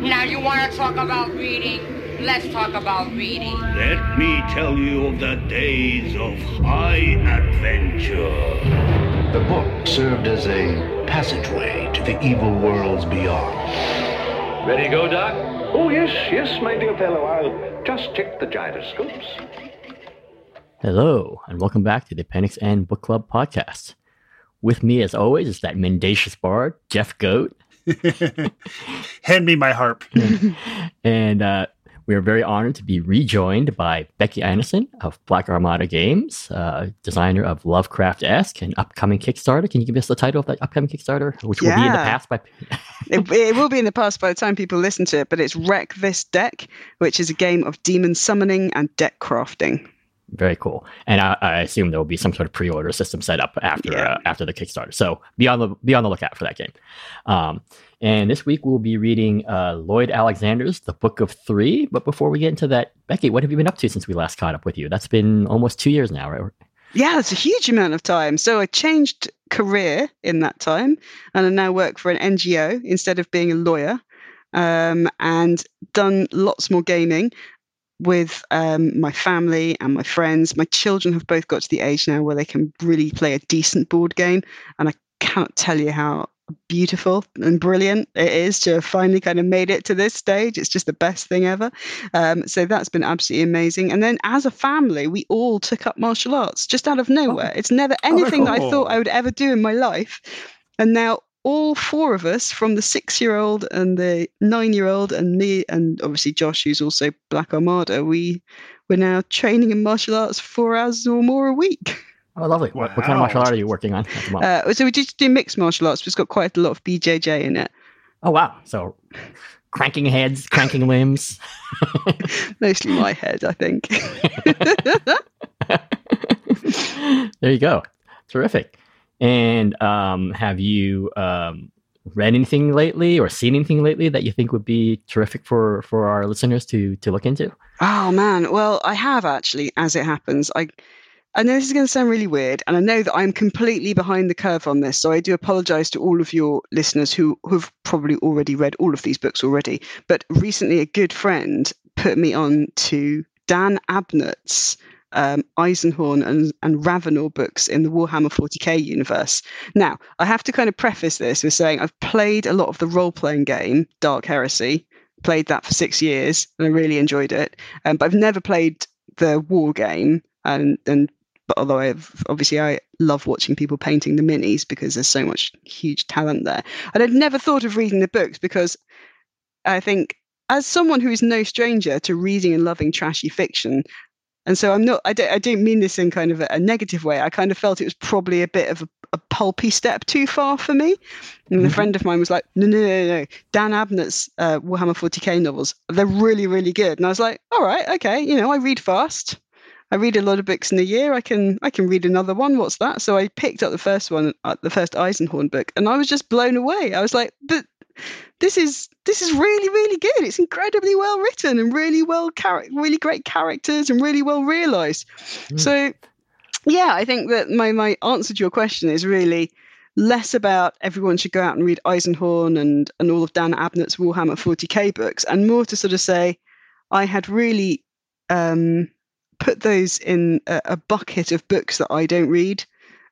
Now you want to talk about reading? Let's talk about reading. Let me tell you of the days of high adventure. The book served as a passageway to the evil worlds beyond. Ready to go, Doc? Oh, yes, yes, my dear fellow. I'll just check the gyroscopes. Hello, and welcome back to the Appendix N Book Club podcast. With me, as always, is that mendacious bard, Jeff Goad. Hand me my harp. and uh, we are very honored to be rejoined by Becky Annison of Black Armada Games, uh, designer of Lovecraftesque, an upcoming Kickstarter. Can you give us the title of that upcoming Kickstarter, which will be in the past by? it, it will be in the past by the time people listen to it, but it's Wreck This Deck, which is a game of demon summoning and deck crafting. Very cool. And I, I assume there will be some sort of pre-order system set up after Yeah. uh, after the Kickstarter. So be on the be on the lookout for that game. Um, and this week we'll be reading uh, Lloyd Alexander's The Book of Three. But before we get into that, Becky, what have you been up to since we last caught up with you? That's been almost two years now, right? Yeah, it's a huge amount of time. So I changed career in that time, and I now work for an NGO instead of being a lawyer, um, and done lots more gaming with um, my family and my friends. My children have both got to the age now where they can really play a decent board game, and I cannot tell you how beautiful and brilliant it is to have finally kind of made it to this stage. It's just the best thing ever. Um, so that's been absolutely amazing. And then as a family, we all took up martial arts just out of nowhere. It's never anything that I thought I would ever do in my life. And now all four of us, from the six year old and the nine year old and me, and obviously Josh, who's also Black Armada, we we're now training in martial arts four hours or more a week. Oh, lovely. What, what kind of martial art are you working on at the moment? Uh, so we just do mixed martial arts. but It's got quite a lot of BJJ in it. oh, wow. So cranking heads, cranking limbs. Mostly my head, I think. there you go. Terrific. And um, have you um, read anything lately or seen anything lately that you think would be terrific for for our listeners to to look into? Oh man, well, I have actually, as it happens. I I know this is going to sound really weird, and I know that I'm completely behind the curve on this, so I do apologize to all of your listeners who who've probably already read all of these books already. But recently, a good friend put me on to Dan Abnett's um, Eisenhorn and, and Ravenor books in the Warhammer 40k universe. Now, I have to kind of preface this with saying I've played a lot of the role playing game, Dark Heresy, played that for six years, and I really enjoyed it. Um, but I've never played the war game, and and but although I've obviously I love watching people painting the minis because there's so much huge talent there, and I'd never thought of reading the books because I think as someone who is no stranger to reading and loving trashy fiction. And so I'm not. I don't. I don't mean this in kind of a, a negative way. I kind of felt it was probably a bit of a, a pulpy step too far for me. And a Mhm. friend of mine was like, "No, no, no, no. Dan Abnett's uh, Warhammer 40k novels. They're really, really good." And I was like, "All right, okay. You know, I read fast. I read a lot of books in a year. I can I can read another one. What's that?" So I picked up the first one, uh, the first Eisenhorn book, and I was just blown away. I was like, "But this is this is really really good. It's incredibly well written and really well char- really great characters and really well realized." Mm. So yeah, I think that my my answer to your question is really less about everyone should go out and read Eisenhorn and and all of Dan Abnett's Warhammer 40k books, and more to sort of say, I had really um, put those in a, a bucket of books that I don't read,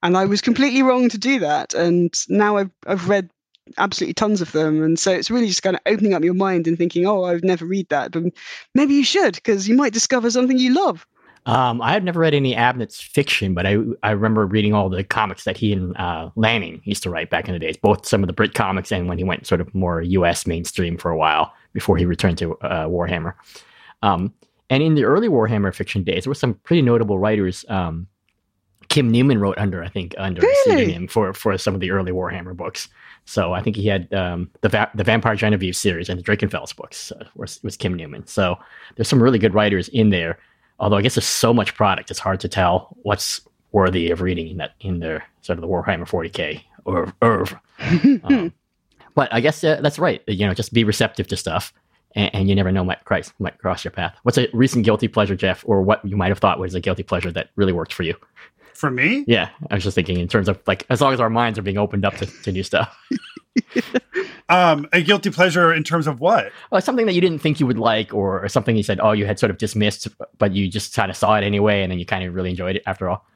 and I was completely wrong to do that. And now I've I've read absolutely tons of them, and so it's really just kind of opening up your mind and thinking, oh, I would never read that, but maybe you should because you might discover something you love. Um, I had never read any Abnett's fiction, but I I remember reading all the comics that he and uh, Lanning used to write back in the days, both some of the Brit comics and when he went sort of more U.S. mainstream for a while before he returned to uh, Warhammer. Um, and in the early Warhammer fiction days, there were some pretty notable writers. Um, Kim Newman wrote under, I think, under a pseudonym for for some of the early Warhammer books. So I think he had um, the Va- the Vampire Genevieve series and the Drakenfels books uh, was, was Kim Newman. So there's some really good writers in there. Although I guess there's so much product, it's hard to tell what's worthy of reading in that in the sort of the Warhammer 40k or Irv. um, but I guess uh, that's right. You know, just be receptive to stuff, and, and you never know might cross might cross your path. What's a recent guilty pleasure, Jeff, or what you might have thought was a guilty pleasure that really worked for you? For me? Yeah, I was just thinking in terms of like as long as our minds are being opened up to, to new stuff. Um, a guilty pleasure in terms of what? Well, something that you didn't think you would like, or, or something you said, oh, you had sort of dismissed, but you just kind of saw it anyway, and then you kind of really enjoyed it after all.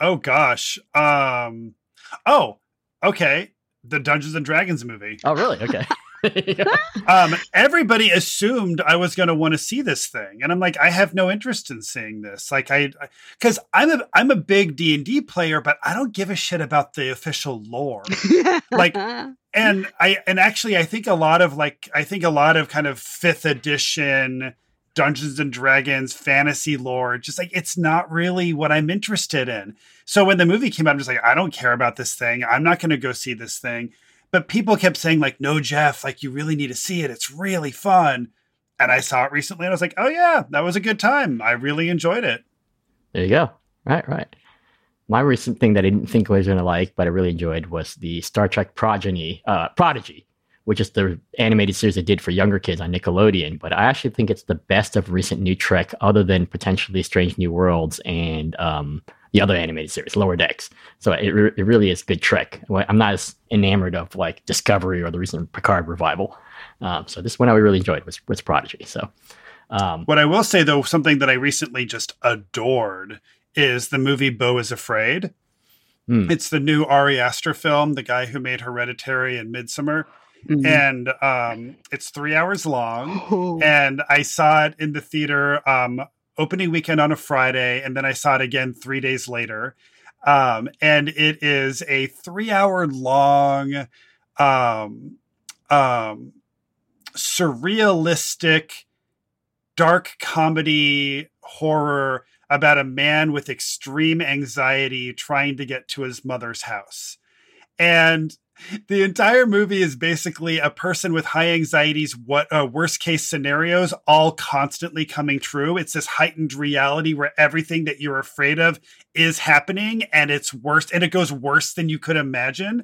Oh gosh. Um, oh, okay. The Dungeons and Dragons movie. Oh, really? Okay. um, everybody assumed I was going to want to see this thing, and I'm like, I have no interest in seeing this. Like, I because I'm a I'm a big D and D player, but I don't give a shit about the official lore. like, and I and actually, I think a lot of like I think a lot of kind of fifth edition Dungeons and Dragons fantasy lore, just like it's not really what I'm interested in. So when the movie came out, I'm just like, I don't care about this thing. I'm not going to go see this thing but people kept saying like no jeff like you really need to see it. It's really fun. And i saw it recently and i was like oh yeah that was a good time. I really enjoyed it. There you go. Right right. My recent thing that i didn't think I was going to like but i really enjoyed was the star trek progeny uh, prodigy which is the animated series they did for younger kids on nickelodeon but i actually think it's the best of recent new trek other than potentially strange new worlds and um, the other animated series, Lower Decks. So it, re- it really is a good Trek. I'm not as enamored of like Discovery or the recent Picard revival. Um, so this one I really enjoyed was was Prodigy. So um, what I will say though, something that I recently just adored is the movie Beau is Afraid. Mm. It's the new Ari Aster film, the guy who made Hereditary and Midsommar. Mm-hmm. And um, it's three hours long. Oh. And I saw it in the theater um, opening weekend on a Friday, and then I saw it again three days later. Um, and it is a three hour long, um, um, surrealistic, dark comedy horror about a man with extreme anxiety trying to get to his mother's house. And the entire movie is basically a person with high anxieties what uh, worst case scenarios all constantly coming true it's this heightened reality where everything that you're afraid of is happening and it's worse and it goes worse than you could imagine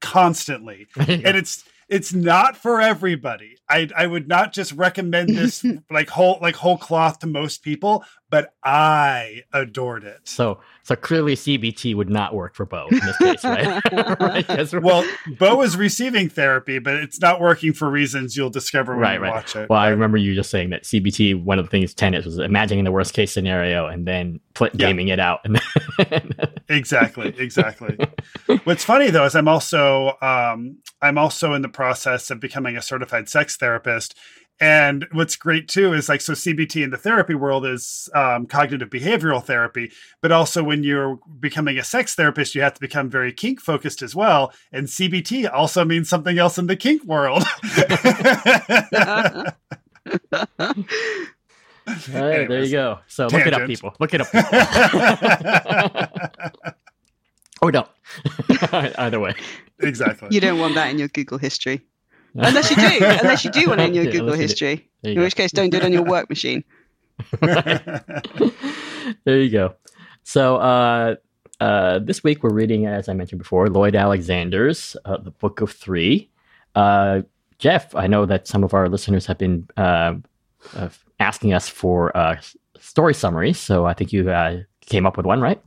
constantly yeah. and it's it's not for everybody. I I would not just recommend this like whole like whole cloth to most people, but I adored it. So so clearly CBT would not work for Beau in this case, right? right? Well, Beau is receiving therapy, but it's not working for reasons you'll discover when right, you right. watch it. Well, I remember you just saying that CBT. One of the things tenets was imagining the worst case scenario and then pl- yeah. gaming it out. exactly, exactly. What's funny though is I'm also um, I'm also in the process of becoming a certified sex therapist, and what's great too is like so CBT in the therapy world is um, cognitive behavioral therapy, but also when you're becoming a sex therapist, you have to become very kink focused as well. And CBT also means something else in the kink world. All right, there you go. So look it up, people. Look it up. or don't. Either way. Exactly. You don't want that in your Google history. Unless you do, unless you do want it in your yeah, Google history, you in go. which case don't do it on your work machine. there you go. So uh, uh, this week we're reading, as I mentioned before, Lloyd Alexander's uh, The Book of Three. Uh, Jeff, I know that some of our listeners have been uh, uh, asking us for story summaries, so I think you came up with one, right?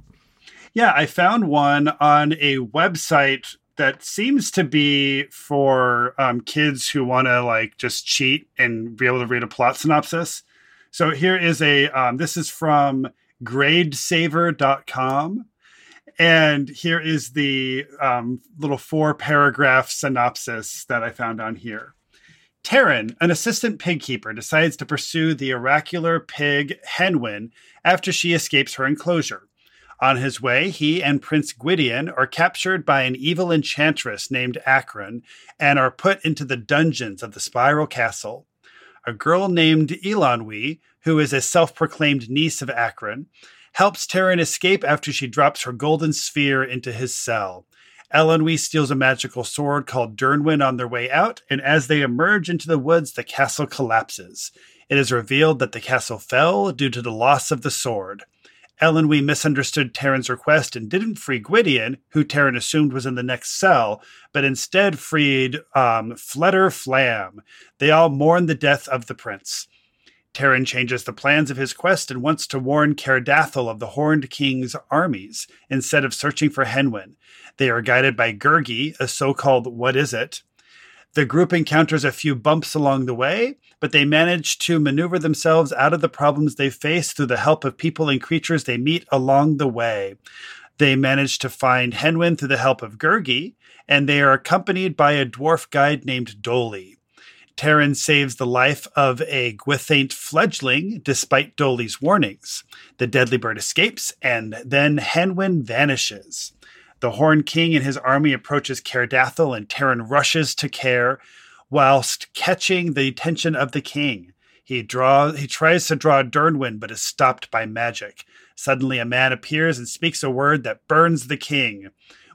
Yeah, I found one on a website that seems to be for um, kids who want to like just cheat and be able to read a plot synopsis. So here is a um, this is from gradesaver.com. And here is the um, little four paragraph synopsis that I found on here. Taran, an assistant pig keeper, decides to pursue the oracular pig Hen Wen after she escapes her enclosure. On his way, he and Prince Gwydion are captured by an evil enchantress named Achren and are put into the dungeons of the Spiral Castle. A girl named Eilonwy, who is a self proclaimed niece of Achren, helps Taran escape after she drops her golden sphere into his cell. Eilonwy steals a magical sword called Dyrnwyn on their way out, and as they emerge into the woods, the castle collapses. It is revealed that the castle fell due to the loss of the sword. Eilonwy misunderstood Taran's request and didn't free Gwydion, who Taran assumed was in the next cell, but instead freed um, Fflewddur Fflam. They all mourn the death of the prince. Taran changes the plans of his quest and wants to warn Caer Dathyl of the Horned King's armies instead of searching for Hen Wen. They are guided by Gurgi, a so called What Is It? The group encounters a few bumps along the way, but they manage to maneuver themselves out of the problems they face through the help of people and creatures they meet along the way. They manage to find Hen Wen through the help of Gurgi, and they are accompanied by a dwarf guide named Doli. Taran saves the life of a Gwythaint fledgling despite Doli's warnings. The deadly bird escapes, and then Hen Wen vanishes. The Horn King and his army approaches Caer Dathyl, and Taran rushes to Care, whilst catching the attention of the king. He draws he tries to draw Dyrnwyn, but is stopped by magic. Suddenly a man appears and speaks a word that burns the king.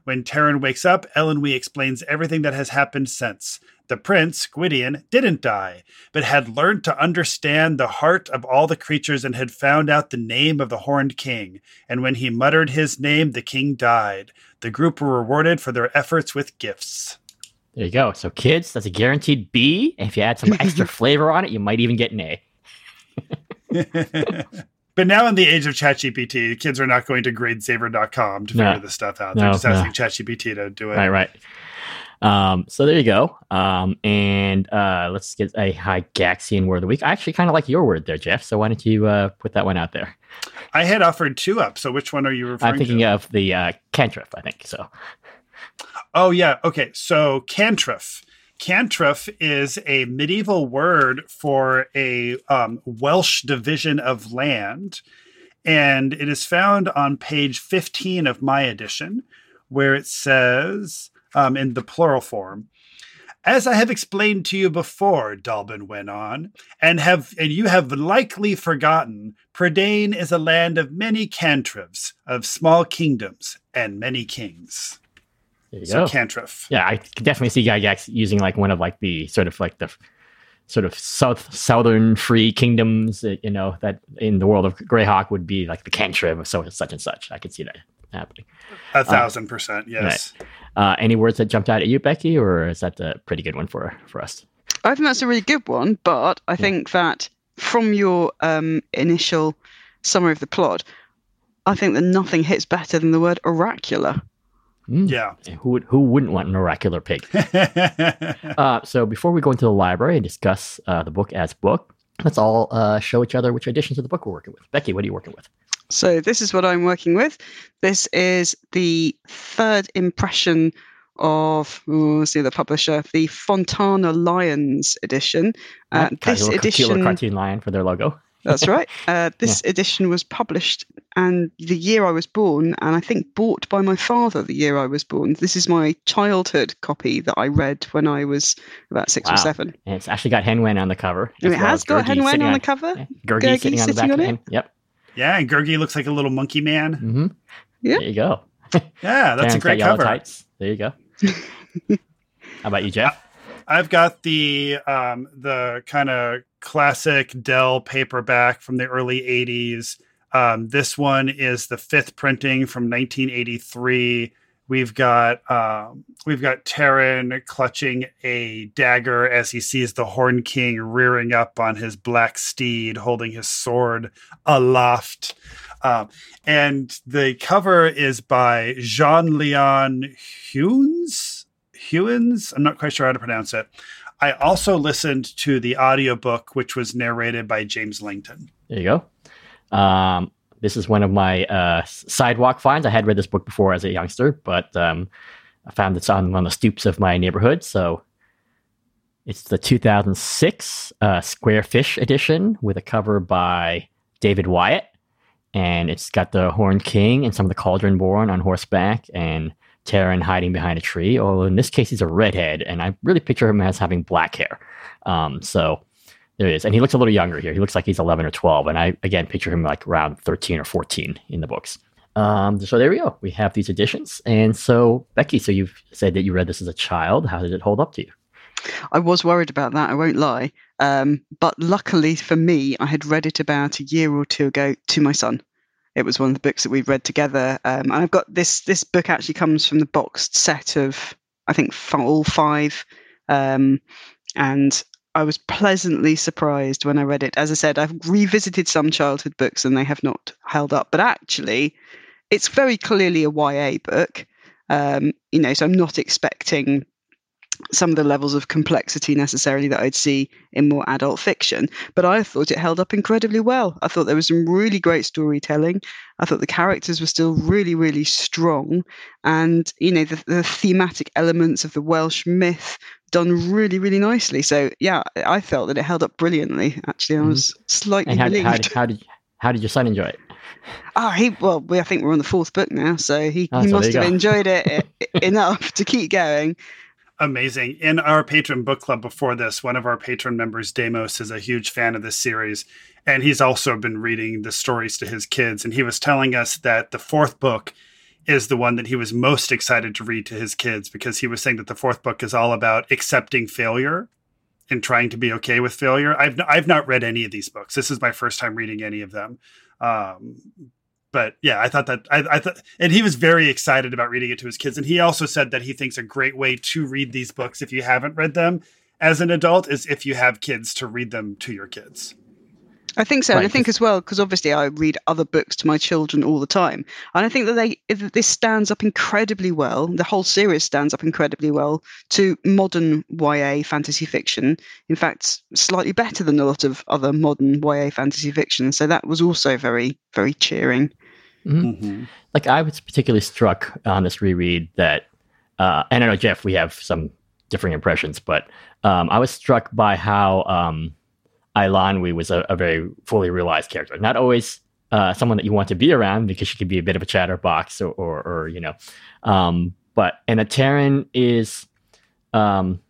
When Taran wakes up, Eilonwy explains everything that has happened since. The prince, Gwydion, didn't die, but had learned to understand the heart of all the creatures and had found out the name of the Horned King. And when he muttered his name, the king died. The group were rewarded for their efforts with gifts. There you go. So, kids, that's a guaranteed B. And if you add some extra flavor on it, you might even get an A. but now in the age of ChatGPT, kids are not going to gradesaver.com to figure No. this stuff out. They're No, just no. asking ChatGPT to do it. Right, right. Um, so there you go. Um, and uh, let's get a Gygaxian word of the week. I actually kind of like your word there, Jeff. So why don't you uh, put that one out there? I had offered two up. So which one are you referring to? I'm thinking to? of the uh, cantrip, I think. So Oh yeah, okay. So cantref. Cantref is a medieval word for a um, Welsh division of land, and it is found on page 15 of my edition, where it says, um, in the plural form, as I have explained to you before, Dallben went on, and have and you have likely forgotten, Prydain is a land of many cantrevs, of small kingdoms, and many kings. there you So go. cantref. yeah, I definitely see Gygax using like one of like the sort of like the sort of south southern free kingdoms, you know, that in the world of Greyhawk would be like the cantrip of so such and such. I could see that happening. A thousand percent, yes. Uh, any words that jumped out at you, Becky, or is that a pretty good one for for us? I think that's a really good one, but I think that from your um, initial summary of the plot, I think that nothing hits better than the word oracular. Mm. Yeah. Who would who wouldn't want an oracular pig? Uh, so before we go into the library and discuss uh, the book as book, let's all uh, show each other which editions of the book we're working with. Becky, what are you working with? So this is what I'm working with. This is the third impression of oh, see the publisher, the Fontana Lions edition. Uh, this Killer edition, cartoon lion for their logo. That's right. Uh, this edition was published and the year I was born, and I think bought by my father the year I was born. This is my childhood copy that I read when I was about six Wow. or seven. And it's actually got Hen Wen on the cover. It well has got Gurgi Hen Wen sitting on the cover. yeah, Gurgi, Gurgi sitting on the back sitting of on it. it. Yep. yeah, and Gurgi looks like a little monkey man. Mm-hmm. Yep. There you go. Yeah, that's Karen's a great cover. tights. There you go. How about you, Jeff? I've got the um, the kind of classic Dell paperback from the early '80s. Um, this one is the fifth printing from 1983. We've got um, we've got Taran clutching a dagger as he sees the Horn King rearing up on his black steed, holding his sword aloft. Um, and the cover is by Jean Leon Huens. Hewins. I'm not quite sure how to pronounce it. I also listened to the audiobook, which was narrated by James Langton. There you go. Um, this is one of my uh, sidewalk finds. I had read this book before as a youngster, but um, I found it's on on the stoops of my neighborhood. So it's the 2006 uh, Square Fish edition with a cover by David Wyatt, and it's got the Horned King and some of the Cauldron Born on horseback and Taran hiding behind a tree. Although in this case he's a redhead, and I really picture him as having black hair. Um, so there is. And he looks a little younger here. He looks like he's 11 or 12. And I, again, picture him like around 13 or 14 in the books. Um, so there we go. We have these additions, And so, Becky, so you've said that you read this as a child. How did it hold up to you? I was worried about that, I won't lie. Um, but luckily for me, I had read it about a year or two ago to my son. It was one of the books that we read together. Um, and I've got this this book actually comes from the boxed set of I think all five. Um, and I was pleasantly surprised when I read it. As I said, I've revisited some childhood books and they have not held up, but actually, it's very clearly a YA book. Um, you know, so I'm not expecting some of the levels of complexity necessarily that I'd see in more adult fiction. But I thought it held up incredibly well. I thought there was some really great storytelling. I thought the characters were still really, really strong. And, you know, the, the thematic elements of the Welsh myth done really, really nicely. So, yeah, I felt that it held up brilliantly. Actually, I was mm-hmm. slightly And how, relieved. how, did, how did how did your son enjoy it? Oh, he well, we, I think we're on the fourth book now, so he, Oh, he so must have go. enjoyed it enough to keep going. Amazing. In our patron book club before this, one of our patron members, Damos, is a huge fan of this series. And he's also been reading the stories to his kids. And he was telling us that the fourth book is the one that he was most excited to read to his kids because he was saying that the fourth book is all about accepting failure and trying to be okay with failure. I've, I've not read any of these books. This is my first time reading any of them. Um, but yeah, I thought that I, I thought, and he was very excited about reading it to his kids. And he also said that he thinks a great way to read these books, if you haven't read them as an adult, is if you have kids to read them to your kids. I think so, and I think as well because obviously I read other books to my children all the time, and I think that they that this stands up incredibly well. The whole series stands up incredibly well to modern YA fantasy fiction. In fact, slightly better than a lot of other modern YA fantasy fiction. So that was also very very cheering. Like I was particularly struck on this reread that, uh, and I know Jeff, we have some differing impressions, but um, I was struck by how um, was a, a very fully realized character. Not always uh, someone that you want to be around because she could be a bit of a chatterbox or, or, or you know, um, but and that Taran is, um,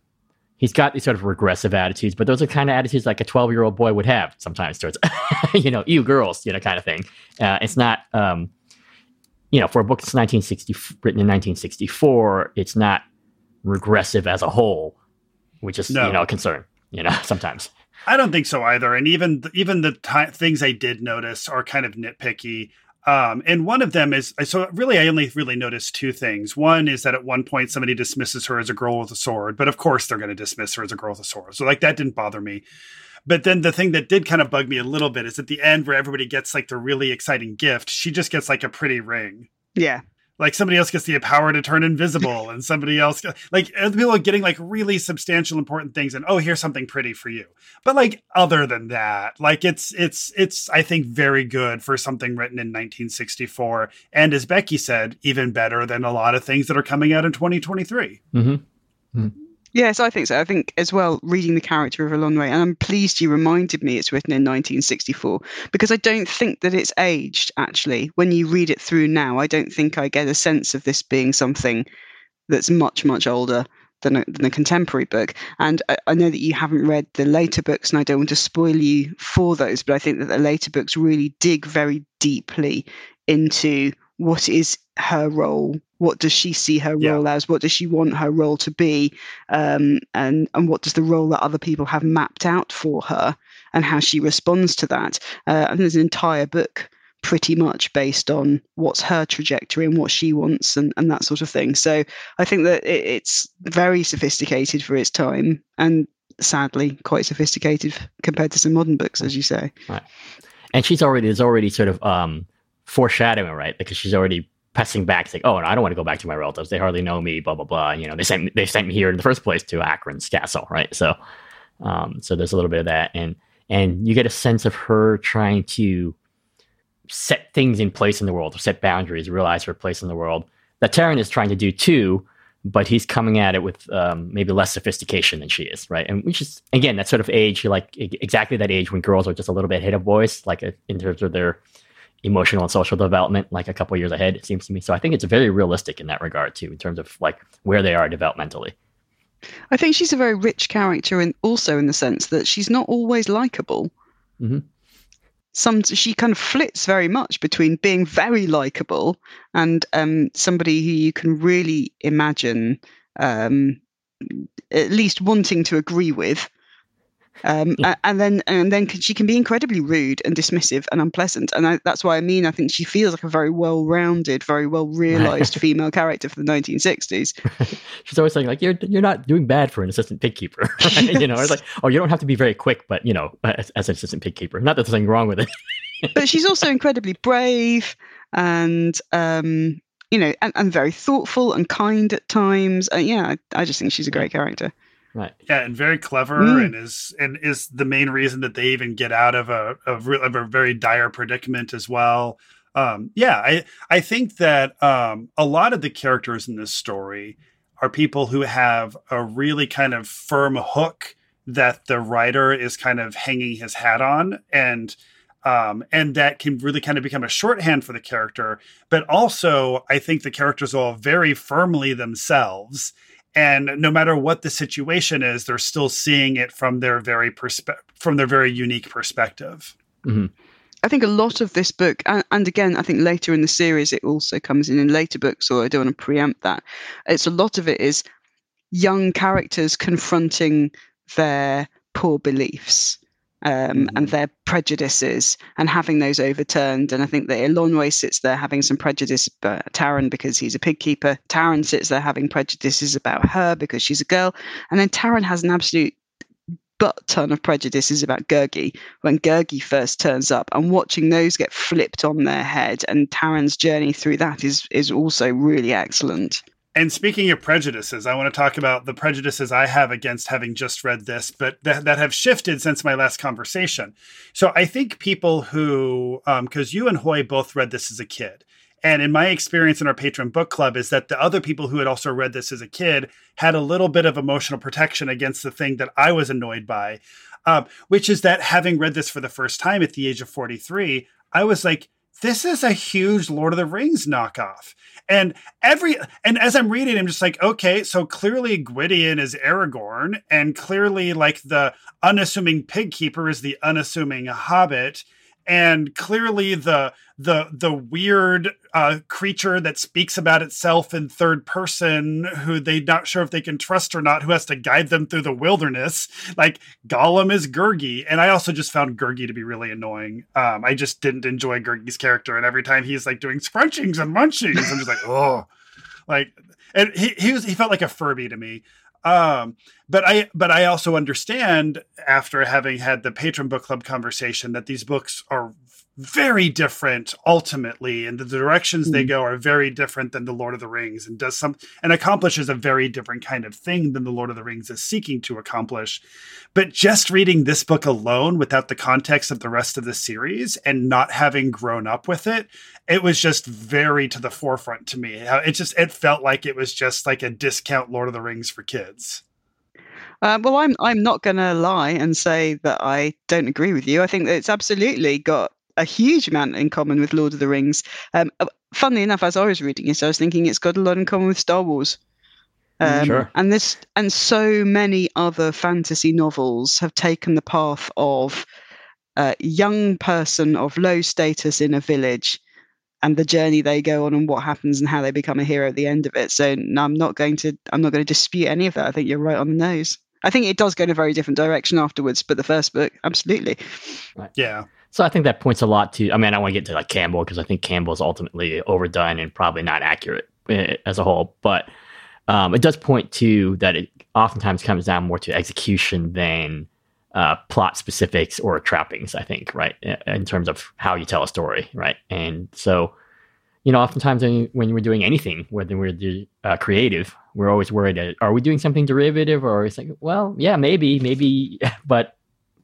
he's got these sort of regressive attitudes, but those are kind of attitudes like a 12 year old boy would have sometimes towards, you know, you girls, you know, kind of thing. Uh, it's not, um, you know, for a book that's 1960, written in 1964, it's not regressive as a whole, which is, No. you know, a concern, you know, sometimes. I don't think so either. And even even the ti things I did notice are kind of nitpicky. Um, and one of them is so really I only really noticed two things. One is that at one point somebody dismisses her as a girl with a sword, but of course they're going to dismiss her as a girl with a sword. So like that didn't bother me. But then the thing that did kind of bug me a little bit is at the end where everybody gets like the really exciting gift, she just gets like a pretty ring. Yeah, Like somebody else gets the power to turn invisible, and somebody else like other people are getting like really substantial, important things, and oh, here's something pretty for you. But like other than that, like it's it's it's I think very good for something written in 1964, and as Becky said, even better than a lot of things that are coming out in 2023. Mm-hmm. Yes, I think so. I think as well, reading the character of Eilonwy, and I'm pleased you reminded me it's written in 1964 because I don't think that it's aged actually. When you read it through now, I don't think I get a sense of this being something that's much, much older than a, than a contemporary book. And I, I know that you haven't read the later books, and I don't want to spoil you for those, but I think that the later books really dig very deeply into what is her role? What does she see her Yeah. role as? What does she want her role to be? Um, and and what does the role that other people have mapped out for her and how she responds to that? Uh, and there's an entire book pretty much based on what's her trajectory and what she wants and, and that sort of thing. So i think that it, it's very sophisticated for its time and sadly quite sophisticated compared to some modern books as you say. Right. And she's already, there's already sort of um, foreshadowing, right? Because she's already pressing back, like, "Oh, no, I don't want to go back to my relatives. They hardly know me." Blah blah blah. You know, they sent they sent me here in the first place to Achren's castle, right? So, um, so there's a little bit of that, and and you get a sense of her trying to set things in place in the world, set boundaries, realize her place in the world. That Taran is trying to do too, but he's coming at it with um, maybe less sophistication than she is, right? And which is again that sort of age, like exactly that age when girls are just a little bit ahead of boys, like uh, in terms of their emotional and social development, like a couple years ahead, it seems to me. So I think it's very realistic in that regard too, in terms of like where they are developmentally. i think she's a very rich character and also in the sense that she's not always likable Mhm. some she kind of flits very much between being very likable and um, somebody who you can really imagine um, at least wanting to agree with Um, Yeah. and then and then she can be incredibly rude and dismissive and unpleasant, and I, that's why I mean I think she feels like a very well-rounded, very well-realized female character for the 1960s. She's always saying like you're you're not doing bad for an assistant pig keeper. right? You know, it's like oh you don't have to be very quick, but you know as, as an assistant pig keeper. Not that there's anything wrong with it. but she's also incredibly brave and um, you know and, and very thoughtful and kind at times. Uh, yeah, I, I just think she's a great character. Right. Yeah, and very clever, Mm. and is and is the main reason that they even get out of a of, re- of a very dire predicament as well. Um, yeah, I I think that um, a lot of the characters in this story are people who have a really kind of firm hook that the writer is kind of hanging his hat on, and um, and that can really kind of become a shorthand for the character. But also, I think the characters are all very firmly themselves and no matter what the situation is they're still seeing it from their very perspe- from their very unique perspective. Mm-hmm. I think a lot of this book, and, and again, I think later in the series, it also comes in in later books, so I don't want to preempt that. It's a lot of it is young characters confronting their poor beliefs um, and their prejudices and having those overturned. And I think that Eilonwy sits there having some prejudice about Taran because he's a pig keeper. Taran sits there having prejudices about her because she's a girl. And then Taran has an absolute butt ton of prejudices about Gurgi when Gurgi first turns up and watching those get flipped on their head and Taran's journey through that is is also really excellent. And speaking of prejudices i want to talk about the prejudices i have against having just read this but that, that have shifted since my last conversation. So i think people who because you and hoy both read this as a kid. And in my experience in our patron book club is that the other people who had also read this as a kid had a little bit of emotional protection against the thing that I was annoyed by, um, which is that having read this for the first time at the age of 43, I was like, this is a huge Lord of the Rings knockoff. And every and as I'm reading, I'm just like, okay, so clearly Gwydion is Aragorn, and clearly like the unassuming pig keeper is the unassuming hobbit and clearly the the the weird uh, creature that speaks about itself in third person, who they're not sure if they can trust or not, who has to guide them through the wilderness. Like Gollum is Gurgi, and I also just found Gurgi to be really annoying. Um, I just didn't enjoy Gurgi's character, and every time he's like doing scrunchings and munchings, I'm just like, oh, like, and he he was he felt like a Furby to me. Um, but I but I also understand after having had the patron book club conversation that these books are very different ultimately and the directions they go are very different than the lord of the rings and does some and accomplishes a very different kind of thing than the lord of the rings is seeking to accomplish. But just reading this book alone without the context of the rest of the series and not having grown up with it it was just very to the forefront to me. It just it felt like it was just like a discount lord of the rings for kids. Uh, well, I'm I'm not going to lie and say that I don't agree with you. I think that it's absolutely got a huge amount in common with Lord of the Rings. Um, uh, funnily enough, as I was reading it, I was thinking it's got a lot in common with Star Wars. Um, Sure. And this and so many other fantasy novels have taken the path of a young person of low status in a village and the journey they go on and what happens and how they become a hero at the end of it. So no, I'm not going to I'm not going to dispute any of that. I think you're right on the nose. I think it does go in a very different direction afterwards, but the first book, absolutely. yeah So I think that points a lot to. I mean, I want to get to like Campbell because I think Campbell is ultimately overdone and probably not accurate eh, as a whole. But um, it does point to that it oftentimes comes down more to execution than uh, plot specifics or trappings. I think right in terms of how you tell a story, right? And so, you know, oftentimes when, we're doing anything, whether we're uh, creative, we're always worried: are we doing something derivative, or it's like, well, yeah, maybe, maybe, but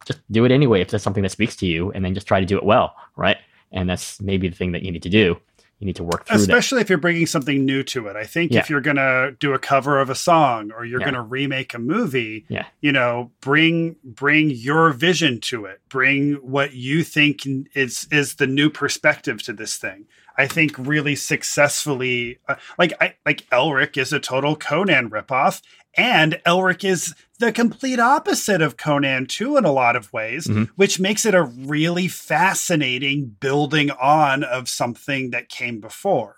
just do it anyway if that's something that speaks to you and then just try to do it well right and that's maybe the thing that you need to do you need to work through that especially if you're bringing something new to it i think Yeah. if you're going to do a cover of a song or you're Yeah. going to remake a movie Yeah. you know bring bring your vision to it bring what you think is is the new perspective to this thing i think really successfully uh, like I, like elric is a total conan ripoff and elric is the complete opposite of conan too in a lot of ways Mhm. which makes it a really fascinating building on of something that came before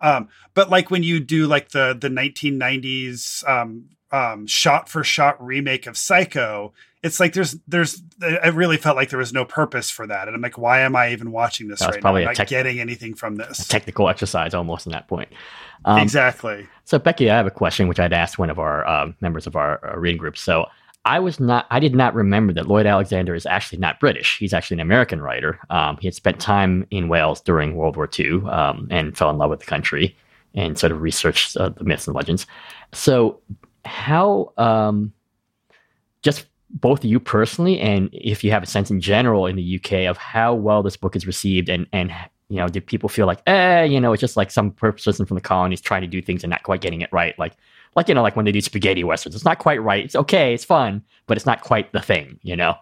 um, but like when you do like the the 1990s um, um, shot for shot remake of Psycho, it's like there's there's I really felt like there was no purpose for that, and I'm like, why am I even watching this That's right probably now? I'm not tech- getting anything from this. Technical exercise almost in that point. Um, exactly. So Becky, I have a question which I'd asked one of our um, members of our, uh reading group. So I was not, I did not remember that Lloyd Alexander is actually not British. He's actually an American writer. Um, he had spent time in Wales during World War II um, and fell in love with the country and sort of researched uh, the myths and legends. So how, um, just both you personally and if you have a sense in general in the UK of how well this book is received and and you know did people feel like eh you know it's just like some person from the colonies trying to do things and not quite getting it right. Like like you know like when they do spaghetti westerns it's not quite right. It's okay. It's fun but it's not quite the thing you know?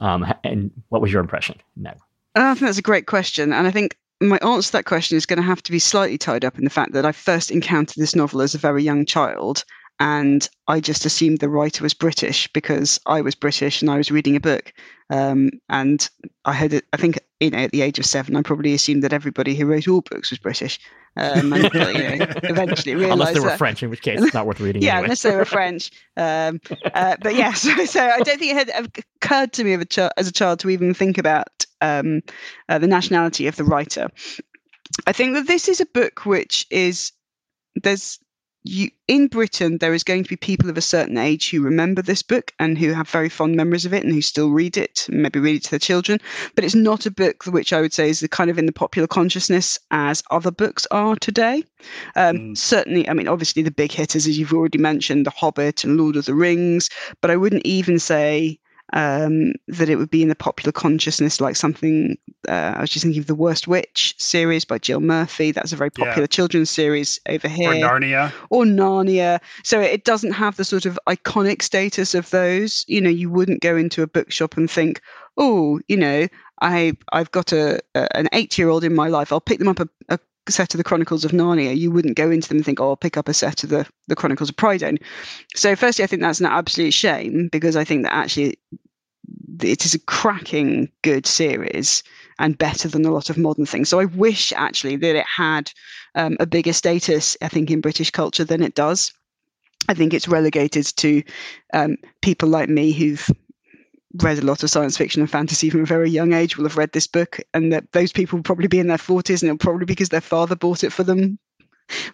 Um and what was your impression? In that I think that's a great question. And I think my answer to that question is going to have to be slightly tied up in the fact that I first encountered this novel as a very young child. And I just assumed the writer was British because I was British and I was reading a book. Um, and I had, it, I think, you know, at the age of seven, I probably assumed that everybody who wrote all books was British. Um, and, you know, eventually realised unless they were that, French in which case it's not worth reading yeah, anyway. unless they were French. Um, uh, but yeah, so, so I don't think it had occurred to me of a ch- as a child to even think about um, uh, the nationality of the writer. I think that this is a book which is there's you in Britain there is going to be people of a certain age who remember this book and who have very fond memories of it and who still read it, maybe read it to their children. But it's not a book which I would say is the kind of in the popular consciousness as other books are today. Um, Mm. Certainly, I mean, obviously the big hitters, as you've already mentioned, The Hobbit and Lord of the Rings. But I wouldn't even say um, that it would be in the popular consciousness like something. Uh, I was just thinking of the Worst Witch series by Jill Murphy. That's a very Yeah. popular children's series over here Or Narnia. or Narnia. So it doesn't have the sort of iconic status of those. You know, you wouldn't go into a bookshop and think, oh, you know, I I've got a, a an eight year old in my life. I'll pick them up a, a set of the Chronicles of Narnia. You wouldn't go into them and think, oh, I'll pick up a set of the the Chronicles of Prydain. So firstly, I think that's an absolute shame because I think that actually it is a cracking good series and better than a lot of modern things. So I wish actually that it had um, a bigger status, I think, in British culture than it does. I think it's relegated to um, people like me who've read a lot of science fiction and fantasy from a very young age will have read this book, and that those people will probably be in their 40s, and it'll probably be because their father bought it for them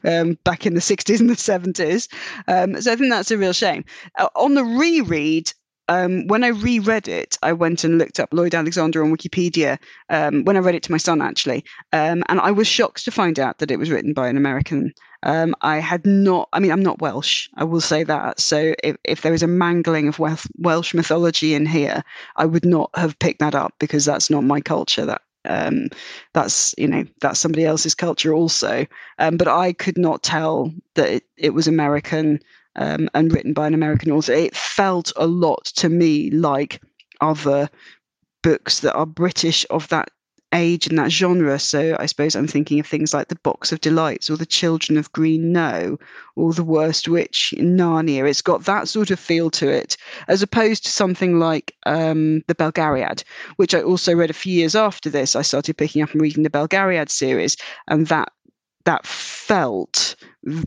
um, back in the 60s and the 70s. Um, so I think that's a real shame. Uh, on the reread, um, when I reread it, I went and looked up Lloyd Alexander on Wikipedia. Um, when I read it to my son, actually, um, and I was shocked to find out that it was written by an American. Um, I had not. I mean, I'm not Welsh. I will say that. So if, if there is a mangling of Welsh, Welsh mythology in here, I would not have picked that up because that's not my culture. That um, that's you know that's somebody else's culture also. Um, but I could not tell that it, it was American um, and written by an American author. It felt a lot to me like other books that are British of that age and that genre. So I suppose I'm thinking of things like The Box of Delights or The Children of Green Knowe or The Worst Witch in Narnia. It's got that sort of feel to it, as opposed to something like um, The Belgariad, which I also read a few years after this. I started picking up and reading the Belgariad series, and that that felt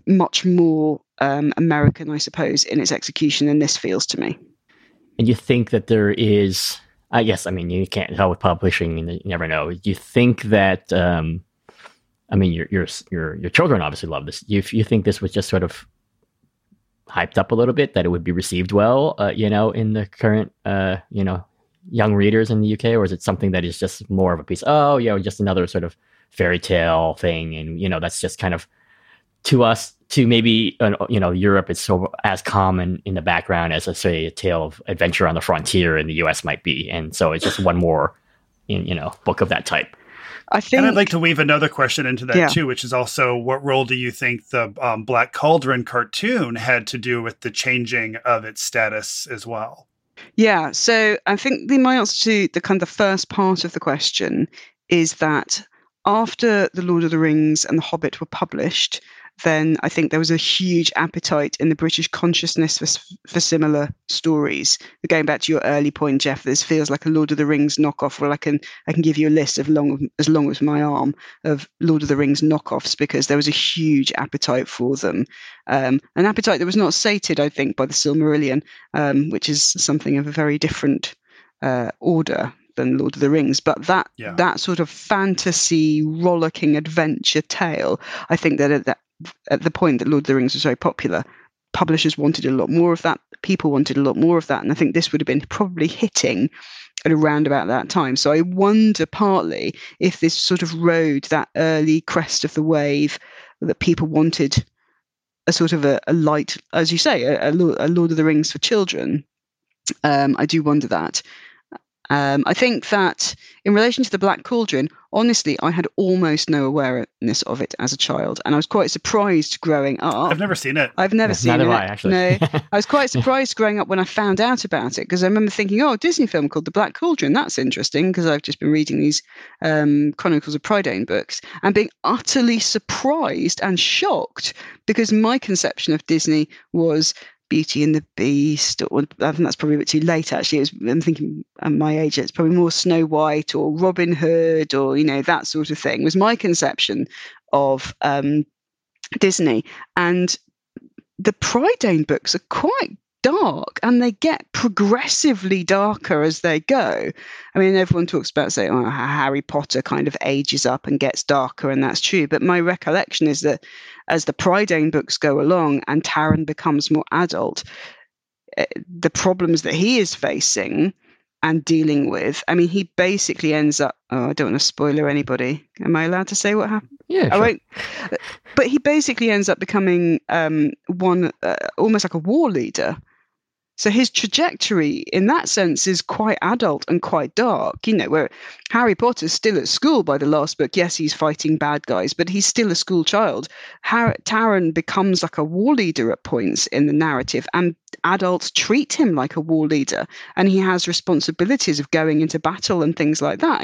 much more um, American, I suppose, in its execution than this feels to me. And you think that there is, I guess, I mean, you can't tell with publishing, you never know. You think that, um, I mean, your your your your children obviously love this. You you think this was just sort of hyped up a little bit that it would be received well, uh, you know, in the current, uh, you know, young readers in the UK, or is it something that is just more of a piece? Oh, you know, just another sort of fairy tale thing, and you know, that's just kind of to us to maybe uh, you know Europe it's so as common in the background as a say a tale of adventure on the frontier in the US might be and so it's just one more in, you know book of that type I think. And I'd like to weave another question into that Yeah. too, which is also what role do you think the um, Black Cauldron cartoon had to do with the changing of its status as well? Yeah, so I think the my answer to the kind of the first part of the question is that after The Lord of the Rings and The Hobbit were published, then I think there was a huge appetite in the British consciousness for, for similar stories. Going back to your early point, Jeff, this feels like a Lord of the Rings knockoff. Well, I can I can give you a list of long as long as my arm of Lord of the Rings knockoffs because there was a huge appetite for them, um, an appetite that was not sated, I think, by the Silmarillion, um, which is something of a very different uh, order than Lord of the Rings, but that Yeah. that sort of fantasy rollicking adventure tale, I think that at, that at the point that Lord of the Rings was very popular, publishers wanted a lot more of that. People wanted a lot more of that, and I think this would have been probably hitting at around about that time. So I wonder partly if this sort of rode that early crest of the wave that people wanted a sort of a, a light, as you say, a, a Lord of the Rings for children. Um, I do wonder that. Um, I think that in relation to the Black Cauldron, honestly, I had almost no awareness of it as a child, and I was quite surprised growing up. I've never seen it. I've never Yeah, seen neither it. have I, actually. No, I was quite surprised growing up when I found out about it because I remember thinking, "Oh, a Disney film called The Black Cauldron. That's interesting." Because I've just been reading these um, Chronicles of Prydain books and being utterly surprised and shocked because my conception of Disney was Beauty and the Beast. Or I think that's probably a bit too late. Actually, was, I'm thinking at my age, it's probably more Snow White or Robin Hood or you know that sort of thing. Was my conception of um, Disney and the Prydain books are quite dark and they get progressively darker as they go. I mean, everyone talks about saying, oh, Harry Potter kind of ages up and gets darker, and that's true. But my recollection is that as the Prydain books go along and Taran becomes more adult, eh, the problems that he is facing and dealing with, I mean, he basically ends up, oh, I don't want to spoiler anybody. Am I allowed to say what happened? Yeah, I sure. won't. But he basically ends up becoming um, one, uh, almost like a war leader. So his trajectory, in that sense, is quite adult and quite dark. You know, where Harry Potter's still at school by the last book. Yes, he's fighting bad guys, but he's still a school child. Har- Taran becomes like a war leader at points in the narrative, and adults treat him like a war leader, and he has responsibilities of going into battle and things like that.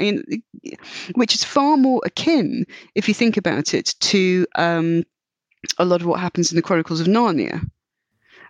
Which is far more akin, if you think about it, to um, a lot of what happens in the Chronicles of Narnia.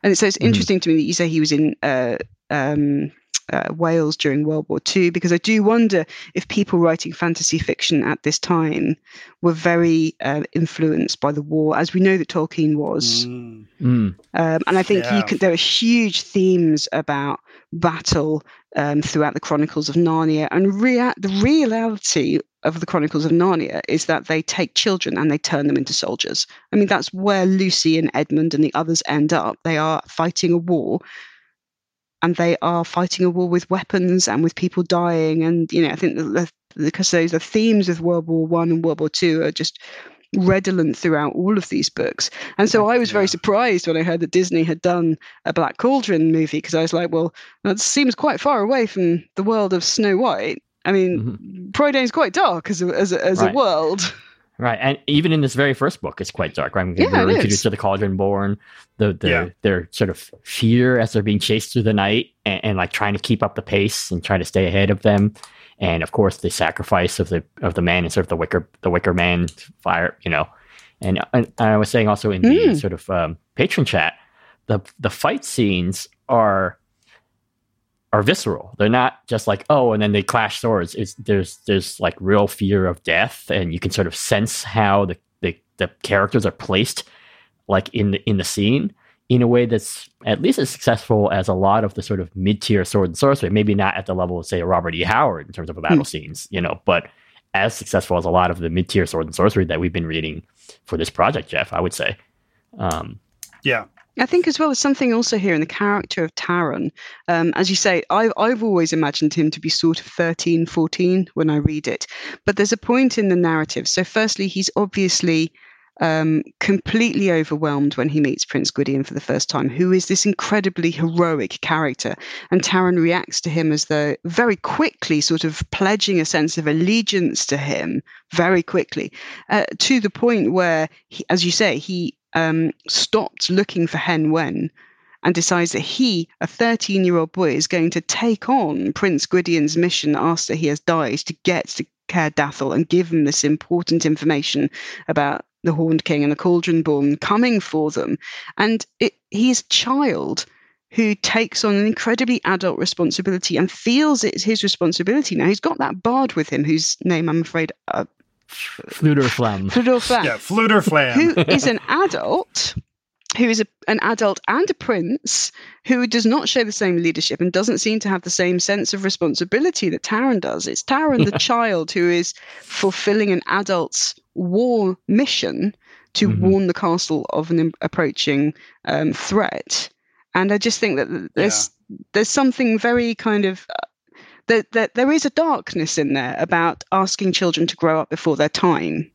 And so it's Mhm. interesting to me that you say he was in uh, um, uh, Wales during World War II, because I do wonder if people writing fantasy fiction at this time were very uh, influenced by the war, as we know that Tolkien was. Mm. Mm. Um, and I think Yeah. you can, there are huge themes about battle um, throughout the Chronicles of Narnia. And rea- the reality of the Chronicles of Narnia is that they take children and they turn them into soldiers. I mean, that's where Lucy and Edmund and the others end up. They are fighting a war. And they are fighting a war with weapons and with people dying. And, you know, I think the, because those the themes of World War One and World War Two are just redolent throughout all of these books. And so I was very surprised when I heard that Disney had done a Black Cauldron movie because I was like, well, that seems quite far away from the world of Snow White. I mean, Prydain is quite dark as a, as a, as Mm-hmm. Right. a world. Right, and even in this very first book, it's quite dark. Right, Yeah, we're it introduced to the Cauldron Born, the, the Yeah. their sort of fear as they're being chased through the night, and, and like trying to keep up the pace and trying to stay ahead of them, and of course the sacrifice of the of the man and sort of the wicker the wicker man fire, you know, and, and I was saying also in the Mm. sort of um, patron chat, the the fight scenes are are visceral. They're not just like oh, and then they clash swords. It's there's there's like real fear of death, and you can sort of sense how the the, the characters are placed, like in the in the scene, in a way that's at least as successful as a lot of the sort of mid tier sword and sorcery. Maybe not at the level of say Robert E. Howard in terms of the battle scenes, you know, but as successful as a lot of the mid tier sword and sorcery that we've been reading for this project, Jeff. I would say. Um, Yeah. I think as well as something also here in the character of Taran. Um, as you say, I've, I've always imagined him to be sort of 13, 14 when I read it. But there's a point in the narrative. So, firstly, he's obviously um, completely overwhelmed when he meets Prince Gwydion for the first time, who is this incredibly heroic character. And Taran reacts to him as though very quickly, sort of pledging a sense of allegiance to him very quickly, uh, to the point where, he, as you say, he um, stopped looking for Hen Wen and decides that he, a 13 year old boy, is going to take on Prince Gwydion's mission after he has died to get to Caer and give him this important information about the Horned King and the Cauldron Born coming for them, and it, he's a child who takes on an incredibly adult responsibility and feels it's his responsibility now. He's got that bard with him, whose name I'm afraid uh, Fflewddur Fflam. Fflewddur Fflam, Yeah, Fflewddur Fflam. who is an adult, who is a, an adult and a prince, who does not show the same leadership and doesn't seem to have the same sense of responsibility that Taran does. It's Taran, the child, who is fulfilling an adult's war mission to Mhm. warn the castle of an approaching um, threat. And I just think that th- there's there's something very kind of uh, that that there is a darkness in there about asking children to grow up before their time.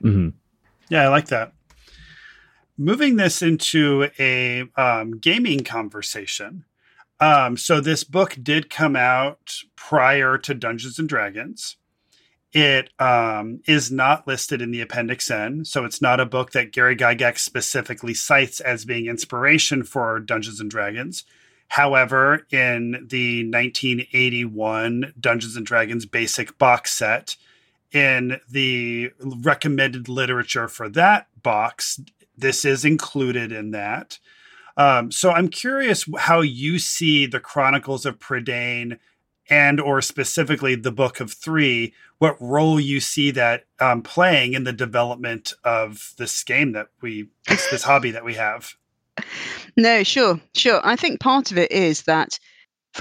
hmm Yeah, I like that. Moving this into a um, gaming conversation. Um, so this book did come out prior to Dungeons and Dragons. It um, is not listed in the Appendix N, so it's not a book that Gary Gygax specifically cites as being inspiration for Dungeons and Dragons. However, in the 1981 Dungeons and Dragons basic box set, in the recommended literature for that box, this is included in that. Um, so I'm curious how you see the Chronicles of Prydain and or specifically the Book of Three, what role you see that um, playing in the development of this game that we this, this hobby that we have. No, sure, sure. I think part of it is that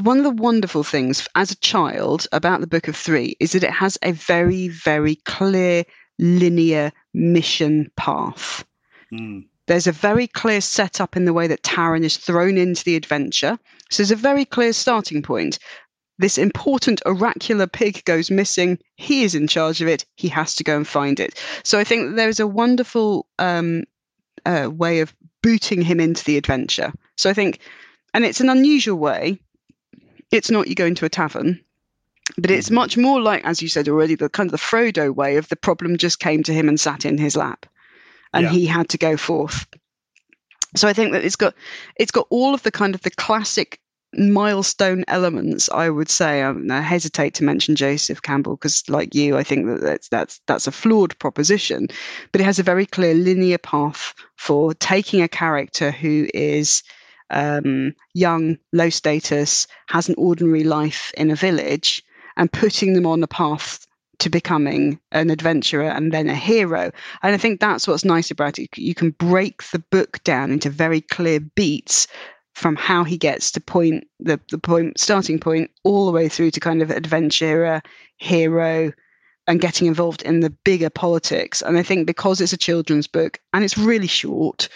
one of the wonderful things as a child about the Book of Three is that it has a very, very clear, linear mission path. Mm. There's a very clear setup in the way that Taran is thrown into the adventure. So there's a very clear starting point. This important oracular pig goes missing. He is in charge of it. He has to go and find it. So I think there's a wonderful um, uh, way of booting him into the adventure. So I think, and it's an unusual way. It's not you go into a tavern, but it's mm. much more like, as you said already, the kind of the Frodo way of the problem just came to him and sat in his lap, and Yeah. he had to go forth. So I think that it's got it's got all of the kind of the classic milestone elements. I would say I hesitate to mention Joseph Campbell because, like you, I think that that's that's that's a flawed proposition, but it has a very clear linear path for taking a character who is um, young, low status, has an ordinary life in a village, and putting them on a path to becoming an adventurer and then a hero. And I think that's what's nice about it. You can break the book down into very clear beats from how he gets to point the, the point starting point all the way through to kind of adventurer, hero, and getting involved in the bigger politics. And I think because it's a children's book and it's really short,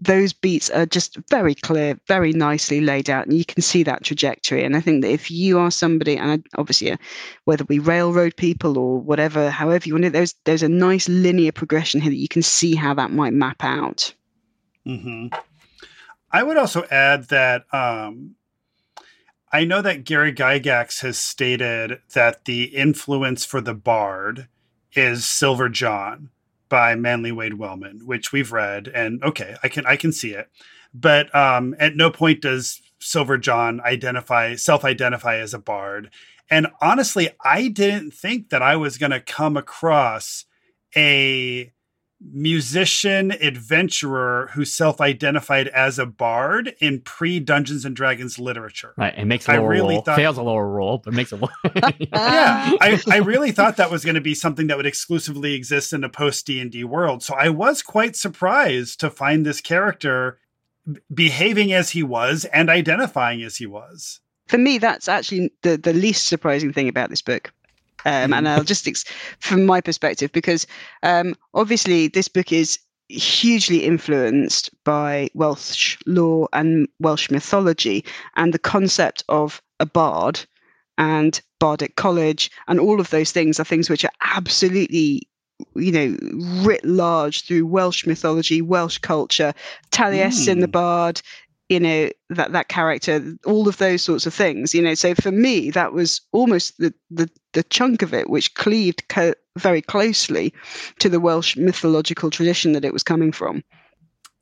those beats are just very clear, very nicely laid out, and you can see that trajectory. And I think that if you are somebody, and obviously, uh, whether we railroad people or whatever, however you want it, there's there's a nice linear progression here that you can see how that might map out. hmm I would also add that um, I know that Gary Gygax has stated that the influence for the Bard is Silver John by Manly Wade Wellman, which we've read, and okay, I can I can see it, but um, at no point does Silver John identify self-identify as a bard. And honestly, I didn't think that I was going to come across a musician adventurer who self-identified as a bard in pre Dungeons and Dragons literature. Right, it makes a I lower really roll. thought- Fails a lower roll, but makes a lower. yeah, I, I really thought that was going to be something that would exclusively exist in a post D and D world. So I was quite surprised to find this character behaving as he was and identifying as he was. For me, that's actually the the least surprising thing about this book. Um, and I'll just ex- from my perspective because um, obviously this book is hugely influenced by Welsh law and Welsh mythology and the concept of a bard and bardic college and all of those things are things which are absolutely you know writ large through Welsh mythology, Welsh culture. Taliesin the Mm. bard, you know that that character, all of those sorts of things. You know, so for me that was almost the the, the chunk of it which cleaved co- very closely to the Welsh mythological tradition that it was coming from.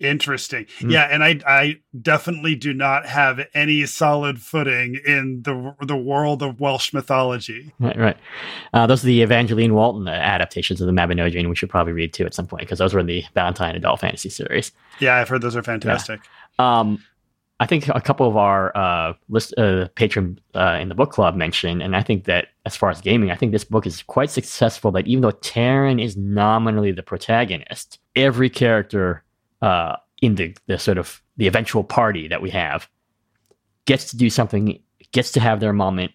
Interesting. Mm. Yeah, and I I definitely do not have any solid footing in the the world of Welsh mythology. Right, right. Uh, those are the Evangeline Walton uh, adaptations of the Mabinogion. We should probably read too at some point because those were in the Ballantine Adult Fantasy series. Yeah, I've heard those are fantastic. Um, I think a couple of our uh, list uh, patrons uh, in the book club mentioned, and I think that as far as gaming, I think this book is quite successful. That even though Taran is nominally the protagonist, every character uh, in the the sort of the eventual party that we have gets to do something, gets to have their moment.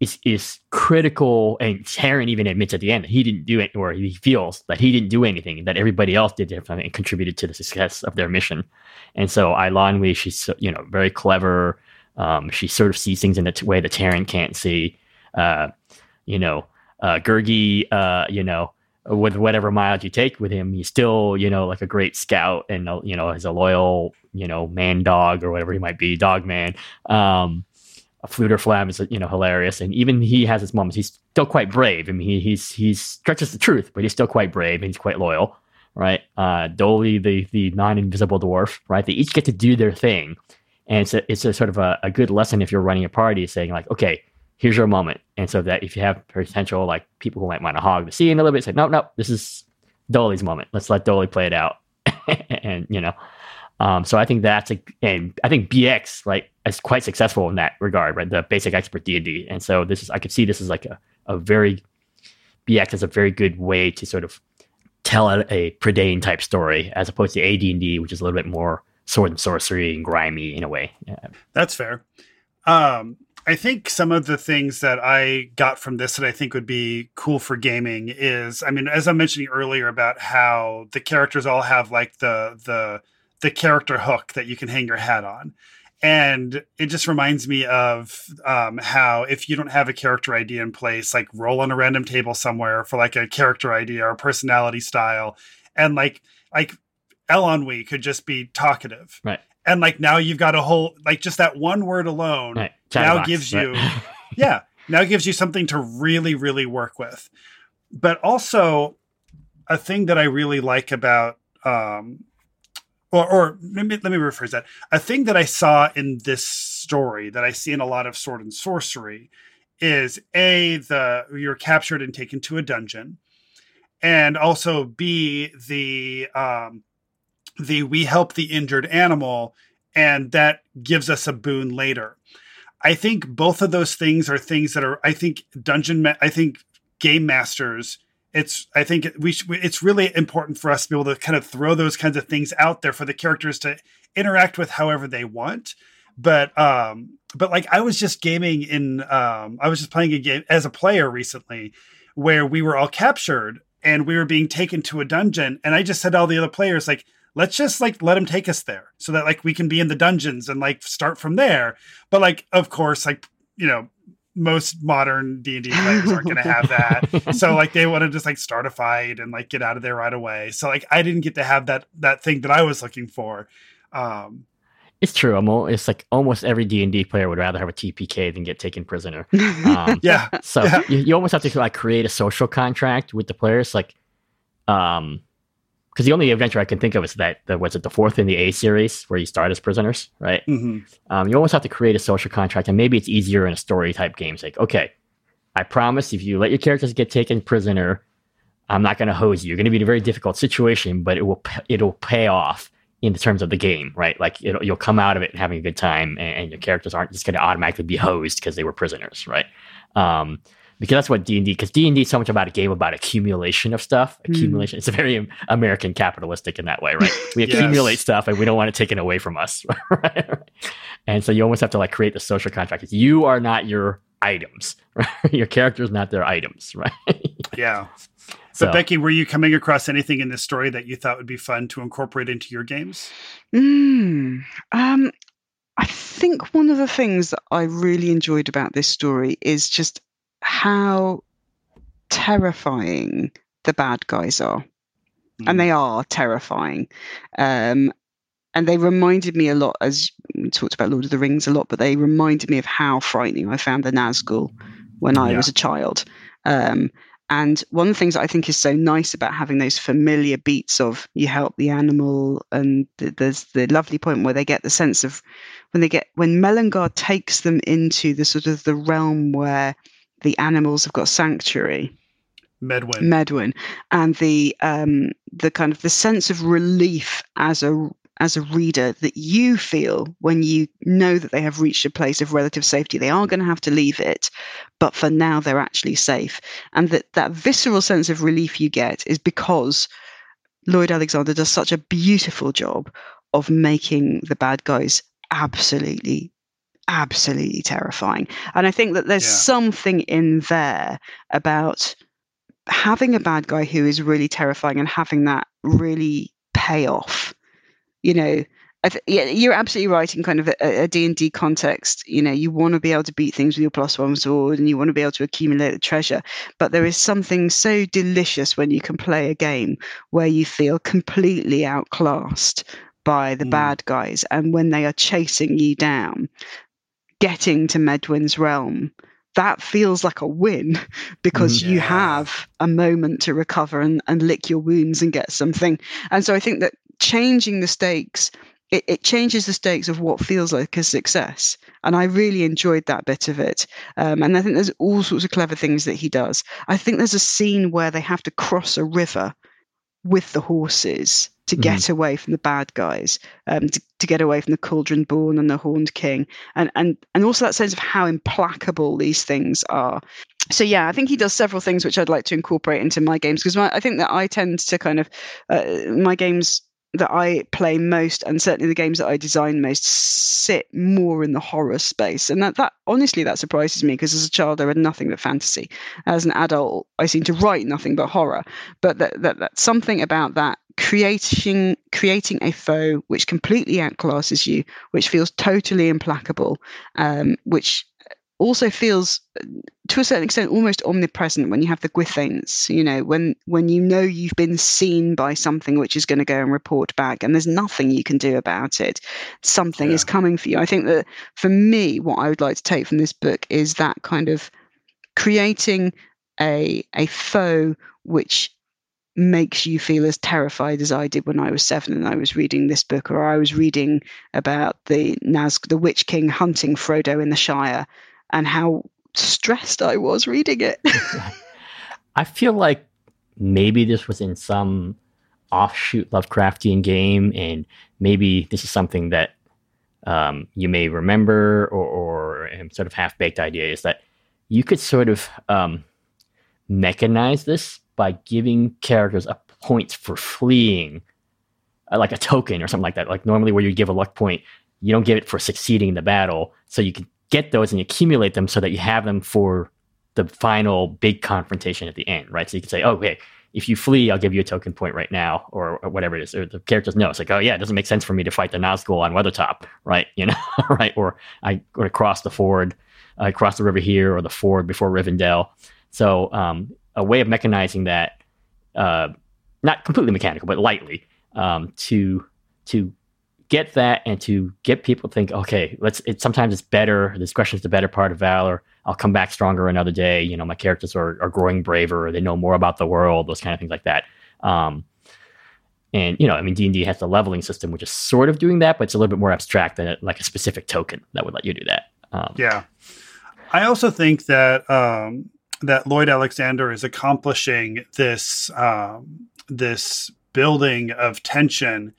Is is critical, and Taran even admits at the end that he didn't do it, or he feels that he didn't do anything, that everybody else did something and contributed to the success of their mission. And so Eilonwy, she's so- you know very clever. Um, she sort of sees things in a way that Taran can't see. Uh, you know, uh, Gurgi, uh, you know, with whatever miles you take with him, he's still you know like a great scout and you know is a loyal you know man dog or whatever he might be, dog man. Um, Fflewddur Fflam is you know hilarious, and even he has his moments. He's still quite brave. I mean, he, he's he stretches the truth, but he's still quite brave and he's quite loyal right? Uh, Doli, the the non-invisible dwarf, right? They each get to do their thing, and it's a, it's a sort of a, a good lesson if you're running a party, saying like, okay, here's your moment, and so that if you have potential like people who might want to hog the scene a little bit, say, no, no, this is Doli's moment. Let's let Doli play it out, and you know. Um, so I think that's a, and I think BX like is quite successful in that regard, right? The basic expert D and D, and so this is I could see this as like a, a very BX is a very good way to sort of tell a, a Prydain type story as opposed to AD&D, which is a little bit more sword and sorcery and grimy in a way. Yeah. That's fair. Um, I think some of the things that I got from this that I think would be cool for gaming is, I mean, as I'm mentioning earlier about how the characters all have like the the the character hook that you can hang your hat on. And it just reminds me of um, how if you don't have a character idea in place, like roll on a random table somewhere for like a character idea or a personality style, and like like Eilonwy could just be talkative, Right. and like now you've got a whole like just that one word alone Right. now Chatterbox, gives right. you yeah now gives you something to really really work with but also a thing that i really like about um or, or let me let me rephrase that a thing that i saw in this story that i see in a lot of sword and sorcery is a the you're captured and taken to a dungeon and also b the um the we help the injured animal and that gives us a boon later I think both of those things are things that are. I think dungeon. Ma- I think game masters. It's. I think we. It's really important for us to be able to kind of throw those kinds of things out there for the characters to interact with however they want. But um, but like I was just gaming in. Um, I was just playing a game as a player recently, where we were all captured and we were being taken to a dungeon, and I just said to all the other players like let's just like let him take us there so that like we can be in the dungeons and like start from there but like of course like you know most modern d&d players aren't going to have that so like they want to just like start a fight and like get out of there right away so like i didn't get to have that that thing that i was looking for um It's true. I'm al- it's like almost every D and D player would rather have a TPK than get taken prisoner. Um, yeah so Yeah. you, you almost have to like create a social contract with the players, like, um, because the only adventure I can think of is that the was it the fourth in the A series where you start as prisoners, right? Mhm. Um, you almost have to create a social contract, and maybe it's easier in a story type game. It's like, okay, I promise if you let your characters get taken prisoner, I'm not going to hose you. You're going to be in a very difficult situation, but it will it'll pay off in the terms of the game, right? Like it'll, you'll come out of it having a good time, and, and your characters aren't just going to automatically be hosed because they were prisoners, right? Um, because that's what D and D. Because D and D is so much about a game about accumulation of stuff. Accumulation. It's a very um, American capitalistic in that way, right? We Yes. accumulate stuff, and we don't want it taken away from us, right? And so you almost have to like create the social contract. You are not your items, right? Your character is not their items, right? yeah so, but becky were you coming across anything in this story that you thought would be fun to incorporate into your games Mm, um, I think one of the things that I really enjoyed about this story is just how terrifying the bad guys are. And they are terrifying. Um, and they reminded me a lot, as we talked about Lord of the Rings a lot, but they reminded me of how frightening I found the Nazgul when I Yeah. was a child. Um, and one of the things that I think is so nice about having those familiar beats of you help the animal, and th- there's the lovely point where they get the sense of when they get when Melyngar takes them into the sort of the realm where the animals have got sanctuary. Medwyn. Medwyn, and the um, the kind of the sense of relief as a as a reader that you feel when you know that they have reached a place of relative safety. They are going to have to leave it, but for now they're actually safe. And that that visceral sense of relief you get is because Lloyd Alexander does such a beautiful job of making the bad guys absolutely absolutely terrifying. And I think that there's Yeah. something in there about having a bad guy who is really terrifying and having that really pay off you know I th- yeah, you're absolutely right in kind of a, a D&D context you know you want to be able to beat things with your plus one sword and you want to be able to accumulate the treasure but there is something so delicious when you can play a game where you feel completely outclassed by the Mm. bad guys and when they are chasing you down getting to Medwyn's realm that feels like a win because you have a moment to recover and, and lick your wounds and get something. And so I think that changing the stakes, it, it changes the stakes of what feels like a success. And I really enjoyed that bit of it. Um, and I think there's all sorts of clever things that he does. I think there's a scene where they have to cross a river with the horses to Mhm. get away from the bad guys, um, to, to get away from the Cauldron Born and the Horned King, and and and also that sense of how implacable these things are. So yeah, I think he does several things which I'd like to incorporate into my games because I think that I tend to kind of uh, my games that I play most, and certainly the games that I design most, sit more in the horror space, and that that honestly that surprises me because as a child I read nothing but fantasy. As an adult, I seem to write nothing but horror. But that, that that's something about that creating creating a foe which completely outclasses you, which feels totally implacable, um, which also feels to a certain extent almost omnipresent when you have the gwythaints, you know, when when you know you've been seen by something which is going to go and report back and there's nothing you can do about it. Something is coming for you. I think that for me, what I would like to take from this book is that kind of creating a a foe which makes you feel as terrified as I did when I was seven and I was reading this book, or I was reading about the Nazg, the Witch King hunting Frodo in the Shire, and how stressed I was reading it. I feel like maybe this was in some offshoot Lovecraftian game, and maybe this is something that um, you may remember or, or sort of half baked idea is that you could sort of um, mechanize this by giving characters a point for fleeing, uh, like a token or something like that. Like normally, where you give a luck point, you don't give it for succeeding in the battle, so you can get those and accumulate them so that you have them for the final big confrontation at the end, right? So you can say, oh, okay, if you flee, I'll give you a token point right now, or, or whatever it is. Or the characters know it's like, oh yeah, it doesn't make sense for me to fight the Nazgul on Weathertop, right? You know, right? Or I or cross the ford, I cross the river here, or the ford before Rivendell. So um, a way of mechanizing that, uh, not completely mechanical, but lightly, um, to to get that and to get people to think, okay, let's. It sometimes it's better. Discretion is the better part of valor. I'll come back stronger another day. You know, my characters are, are growing braver. They know more about the world. Those kind of things like that. Um, and you know, I mean, D and D has the leveling system, which is sort of doing that, but it's a little bit more abstract than like a specific token that would let you do that. Um, Yeah. I also think that um, that Lloyd Alexander is accomplishing this um, this building of tension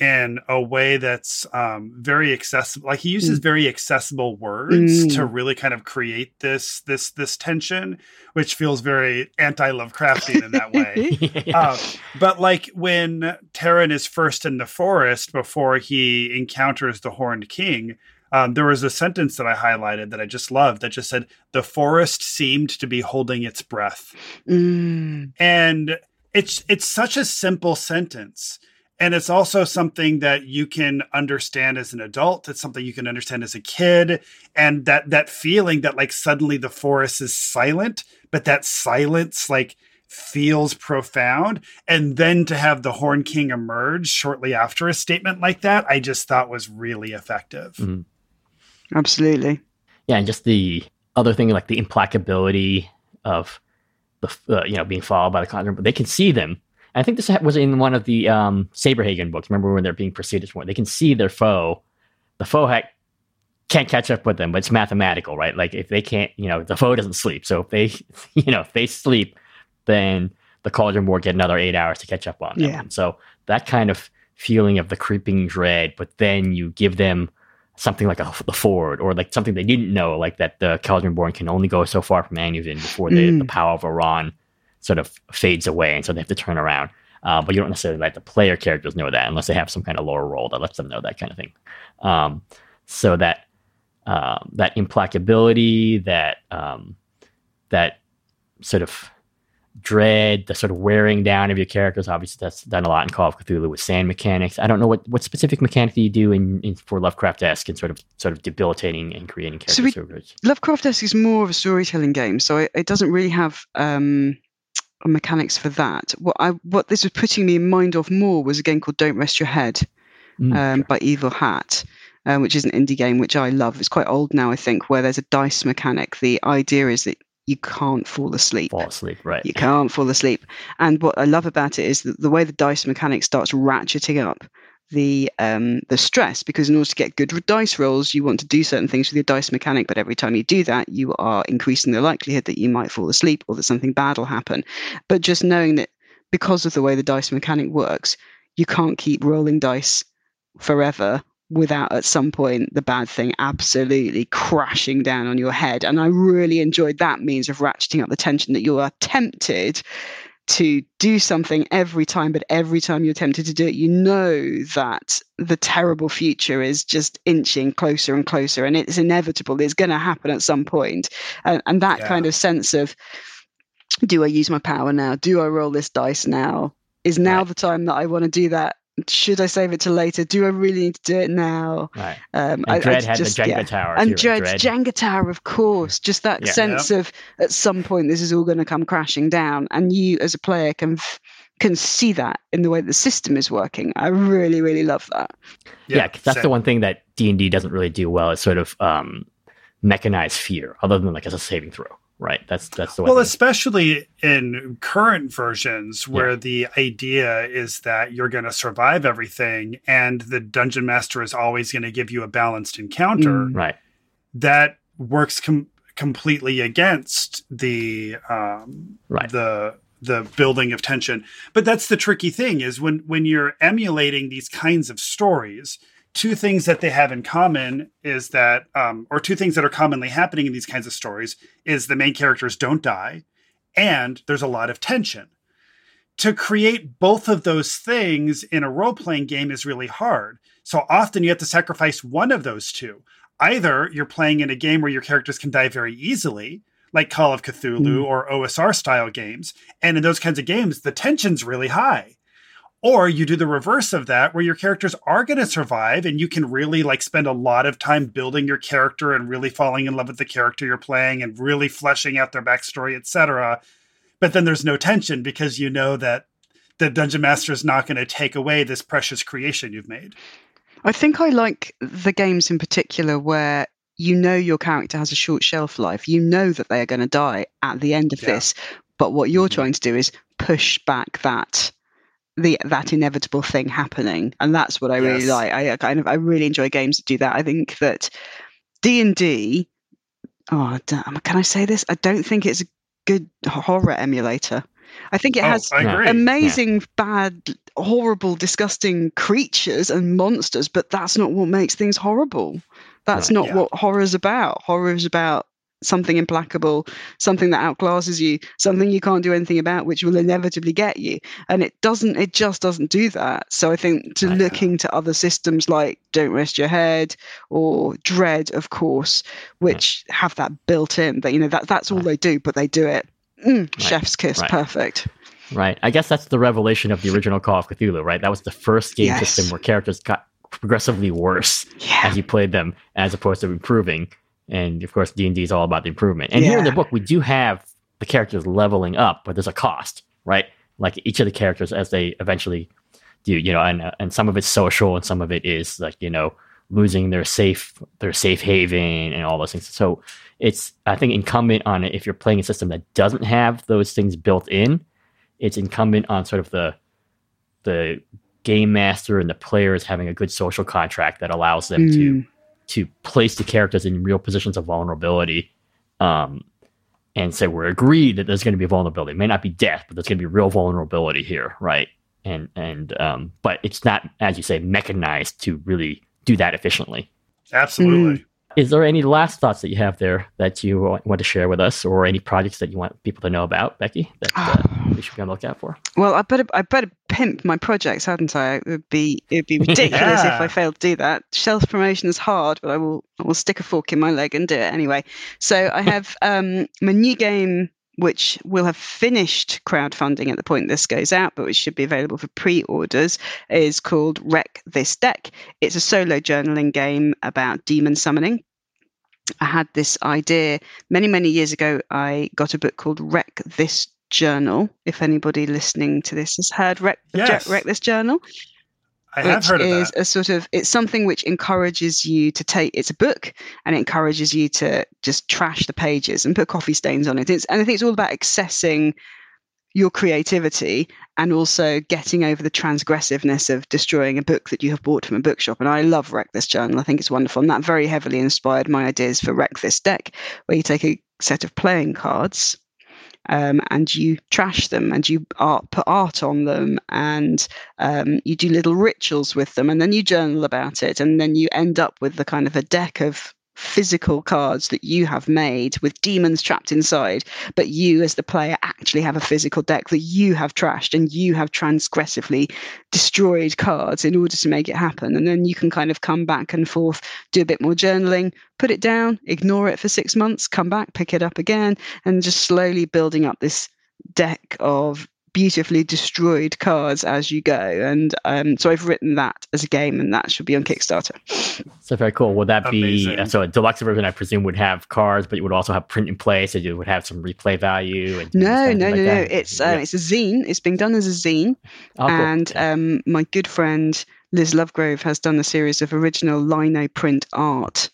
in a way that's um, very accessible. Like he uses very accessible words Mm. to really kind of create this this this tension, which feels very anti Lovecraftian in that way. yeah. Um, but like when Taran is first in the forest before he encounters the Horned King, um, there was a sentence that I highlighted that I just loved that just said, "The forest seemed to be holding its breath," Mm, and it's it's such a simple sentence. And it's also something that you can understand as an adult. It's something you can understand as a kid. And that that feeling that like suddenly the forest is silent, but that silence like feels profound. And then to have the Horn King emerge shortly after a statement like that, I just thought was really effective. Mhm. absolutely. yeah, and just the other thing, like the implacability of the uh, you know being followed by the Conjuring, but they can see them. I think this was in one of the um, Saberhagen books. Remember when they're being pursued? As one? They can see their foe. The foe ha- can't catch up with them, but it's mathematical, right? Like if they can't, you know, the foe doesn't sleep. So if they, you know, if they sleep, then the Cauldron Born get another eight hours to catch up on them. Yeah. And so that kind of feeling of the creeping dread, but then you give them something like a the Ford or like something they didn't know, like that the Cauldron Born can only go so far from Annuvin before the, Mm. the power of Arawn sort of fades away, and so they have to turn around. Uh, but you don't necessarily let the player characters know that unless they have some kind of lore role that lets them know that kind of thing. Um, so that um, that implacability, that um, that sort of dread, the sort of wearing down of your characters. Obviously, that's done a lot in Call of Cthulhu with sand mechanics. I don't know what, what specific mechanic do you do in, in for Lovecraftesque and sort of sort of debilitating and creating So characters. we- Lovecraftesque is more of a storytelling game, so it, it doesn't really have um, mechanics for that. What I what this was putting me in mind of more was a game called Don't Rest Your Head Mm, um, sure. by Evil Hat, um, which is an indie game which I love. It's quite old now, I think, where there's a dice mechanic. The idea is that you can't fall asleep. Fall asleep, right? You can't fall asleep. And what I love about it is that the way the dice mechanic starts ratcheting up the um, the stress because in order to get good dice rolls, you want to do certain things with your dice mechanic, but every time you do that, you are increasing the likelihood that you might fall asleep or that something bad will happen. But just knowing that because of the way the dice mechanic works, you can't keep rolling dice forever without at some point the bad thing absolutely crashing down on your head. And I really enjoyed that means of ratcheting up the tension that you are tempted to do something every time, but every time you're tempted to do it, you know that the terrible future is just inching closer and closer, and it's inevitable. It's going to happen at some point. And, and that Yeah. kind of sense of do I use my power now? Do I roll this dice now? Is now Right. the time that I want to do that? Should I save it to later? Do I really need to do it now? Right. Um, And Dread had just- the Jenga yeah. tower. And too, Dread, Dread. Jenga Tower, of course. Just that Yeah. sense of at some point this is all going to come crashing down, and you as a player can f- can see that in the way the system is working. I really, really love that. Yeah, that's the one thing that D and D doesn't really do well. Is sort of um, mechanize fear, other than like as a saving throw. Right. That's that's the one. Well, especially in current versions where the idea is that you're going to survive everything and the dungeon master is always going to give you a balanced encounter, Mm. right. that works com- completely against the um, Right. the the building of tension. But that's the tricky thing is when when you're emulating these kinds of stories, two things that they have in common is that um, or two things that are commonly happening in these kinds of stories is the main characters don't die and there's a lot of tension. To create both of those things in a role playing game is really hard. So often you have to sacrifice one of those two. Either you're playing in a game where your characters can die very easily, like Call of Cthulhu Mm. or OSR style games. And in those kinds of games, the tension's really high. Or you do the reverse of that, where your characters are going to survive and you can really like spend a lot of time building your character and really falling in love with the character you're playing and really fleshing out their backstory, etc. But then there's no tension because you know that the dungeon master is not going to take away this precious creation you've made. I think I like the games in particular where you know your character has a short shelf life. You know that they are going to die at the end of Yeah. this, but what you're Mhm. trying to do is push back that the that inevitable thing happening, and that's what I really like. I, I kind of I really enjoy games that do that. I think that D and D. Oh, damn, um, can I say this? I don't think it's a good horror emulator. I think it Oh, has I No. agree. amazing, bad, horrible, disgusting creatures and monsters, but that's not what makes things horrible. That's Right, not yeah. what horror's about. Horror is about something implacable, something that outclasses you, something you can't do anything about, which will inevitably get you. And it doesn't, it just doesn't do that. So I think to Right. looking to other systems like Don't Rest Your Head or Dread, of course, which have that built in, that, you know, that, that's all Right. they do, but they do it. Mm, chef's kiss, Right. perfect. Right. I guess that's the revelation of the original Call of Cthulhu, right? That was the first game Yes. system where characters got progressively worse Yeah. as you played them, as opposed to improving. And of course, D and D is all about the improvement. And here in the book, we do have the characters leveling up, but there's a cost, right? Like each of the characters as they eventually do, you know, and and some of it's social, and some of it is like you know losing their safe their safe haven and all those things. So it's I think incumbent on it if you're playing a system that doesn't have those things built in, it's incumbent on sort of the the game master and the players having a good social contract that allows them mm. to to place the characters in real positions of vulnerability. Um, and say we're agreed that there's going to be vulnerability. It may not be death, but there's going to be real vulnerability here, right? And and um, but it's not, as you say, mechanized to really do that efficiently. Absolutely. Mm. Is there any last thoughts that you have there that you want to share with us, or any projects that you want people to know about, Becky, that uh, we should be on the lookout for? Well, I better I better pimp my projects, hadn't I? It would be it would be ridiculous yeah. if I failed to do that. Self promotion is hard, but I will I will stick a fork in my leg and do it anyway. So I have um, my new game which will have finished crowdfunding at the point this goes out, but which should be available for pre orders, is called Wreck This Deck. It's a solo journaling game about demon summoning. I had this idea many, many years ago. I got a book called Wreck This Journal. If anybody listening to this has heard Wreck, yes. Wreck This Journal, I have heard of is that. a sort of it's something which encourages you to take it's a book and it encourages you to just trash the pages and put coffee stains on it. It's, and I think it's all about accessing your creativity and also getting over the transgressiveness of destroying a book that you have bought from a bookshop. And I love Wreck This Journal. I think it's wonderful. And that very heavily inspired my ideas for Wreck This Deck, where you take a set of playing cards um, and you trash them and you art, put art on them and um, you do little rituals with them and then you journal about it and then you end up with the kind of a deck of physical cards that you have made with demons trapped inside, but you as the player actually have a physical deck that you have trashed and you have transgressively destroyed cards in order to make it happen. And then you can kind of come back and forth, do a bit more journaling, put it down, ignore it for six months, come back, pick it up again, and just slowly building up this deck of beautifully destroyed cards as you go. And um, so I've written that as a game, and that should be on Kickstarter. So very cool. Would that Amazing. be so? A deluxe version, I presume, would have cards, but it would also have print in place, so you would have some replay value. And no, no, like no, that. no. It's uh, it's a zine. It's being done as a zine, oh, and um, my good friend Liz Lovegrove has done a series of original lino print art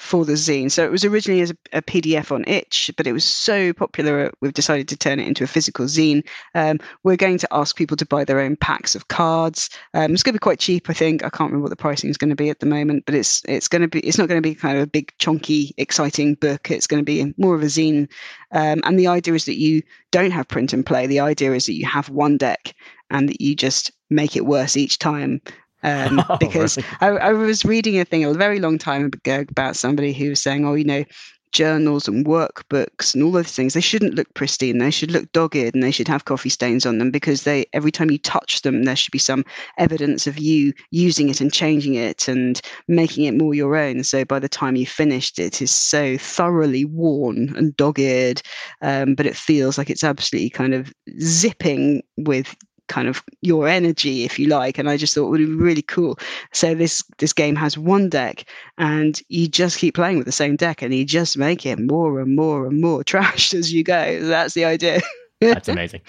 for the zine. So it was originally as a, a, PDF on itch, but it was so popular, we've decided to turn it into a physical zine. Um, we're going to ask people to buy their own packs of cards. Um, it's going to be quite cheap, I think. I can't remember what the pricing is going to be at the moment, but it's it's going to be it's not going to be kind of a big, chunky, exciting book. It's going to be more of a zine. Um, and the idea is that you don't have print and play. The idea is that you have one deck and that you just make it worse each time um, oh, because I, I, was reading a thing a very long time ago about somebody who was saying, oh, you know, journals and workbooks and all those things they shouldn't look pristine. They should look dogged and they should have coffee stains on them because they every time you touch them there should be some evidence of you using it and changing it and making it more your own. So by the time you finished it is so thoroughly worn and dogged um, but it feels like it's absolutely kind of zipping with kind of your energy if you like and i just thought it would be really cool. So this this game has one deck and you just keep playing with the same deck and you just make it more and more and more trashed as you go. That's the idea. That's amazing.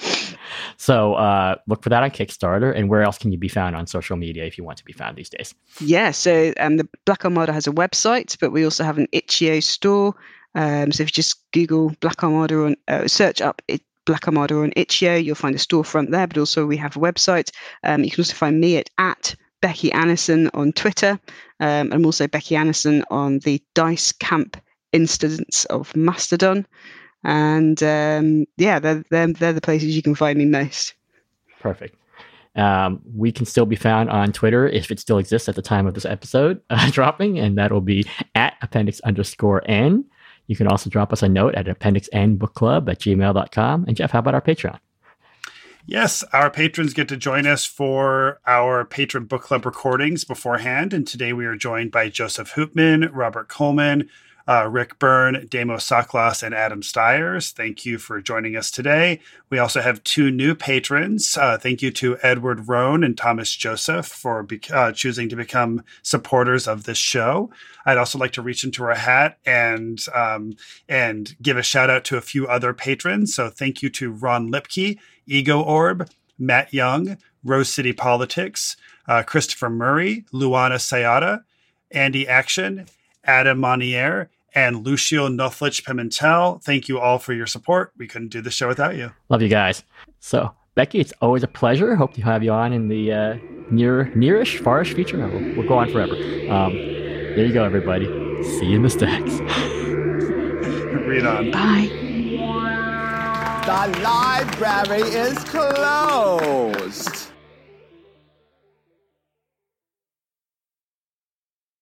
So uh, look for that on kickstarter and where else can you be found on social media if you want to be found these days? Yeah so um, the black armada has a website but we also have an itch.io store. Um, so if you just google black armada or uh, search up it, Black Armada on Itch.io. You'll find a storefront there, but also we have a website. Um, you can also find me at, at Becky Annison on Twitter. Um, I'm also Becky Annison on the Dice Camp instance of Mastodon. And um, yeah, they're, they're, they're the places you can find me most. Perfect. Um, we can still be found on Twitter if it still exists at the time of this episode uh, dropping, and that'll be at appendix underscore n. You can also drop us a note at appendixnbookclub at gmail.com. And Jeff, how about our Patreon? Yes, our patrons get to join us for our patron book club recordings beforehand. And today we are joined by Joseph Hoopman, Robert Coleman, uh, Rick Byrne, Damo Saklas, and Adam Stiers. Thank you for joining us today. We also have two new patrons. Uh, thank you to Edward Rohn and Thomas Joseph for be- uh, choosing to become supporters of this show. I'd also like to reach into our hat and um, and give a shout out to a few other patrons. So thank you to Ron Lipke, Ego Orb, Matt Young, Rose City Politics, uh, Christopher Murray, Luana Sayada, Andy Action, Adam Monier, and Lucio Noflich Pimentel. Thank you all for your support. We couldn't do the show without you. Love you guys. So, Becky, it's always a pleasure. Hope to have you on in the uh, near nearish, farish future. No, we'll, we'll go on forever. Um, there you go, everybody. See you in the stacks. Read on. Bye. The library is closed.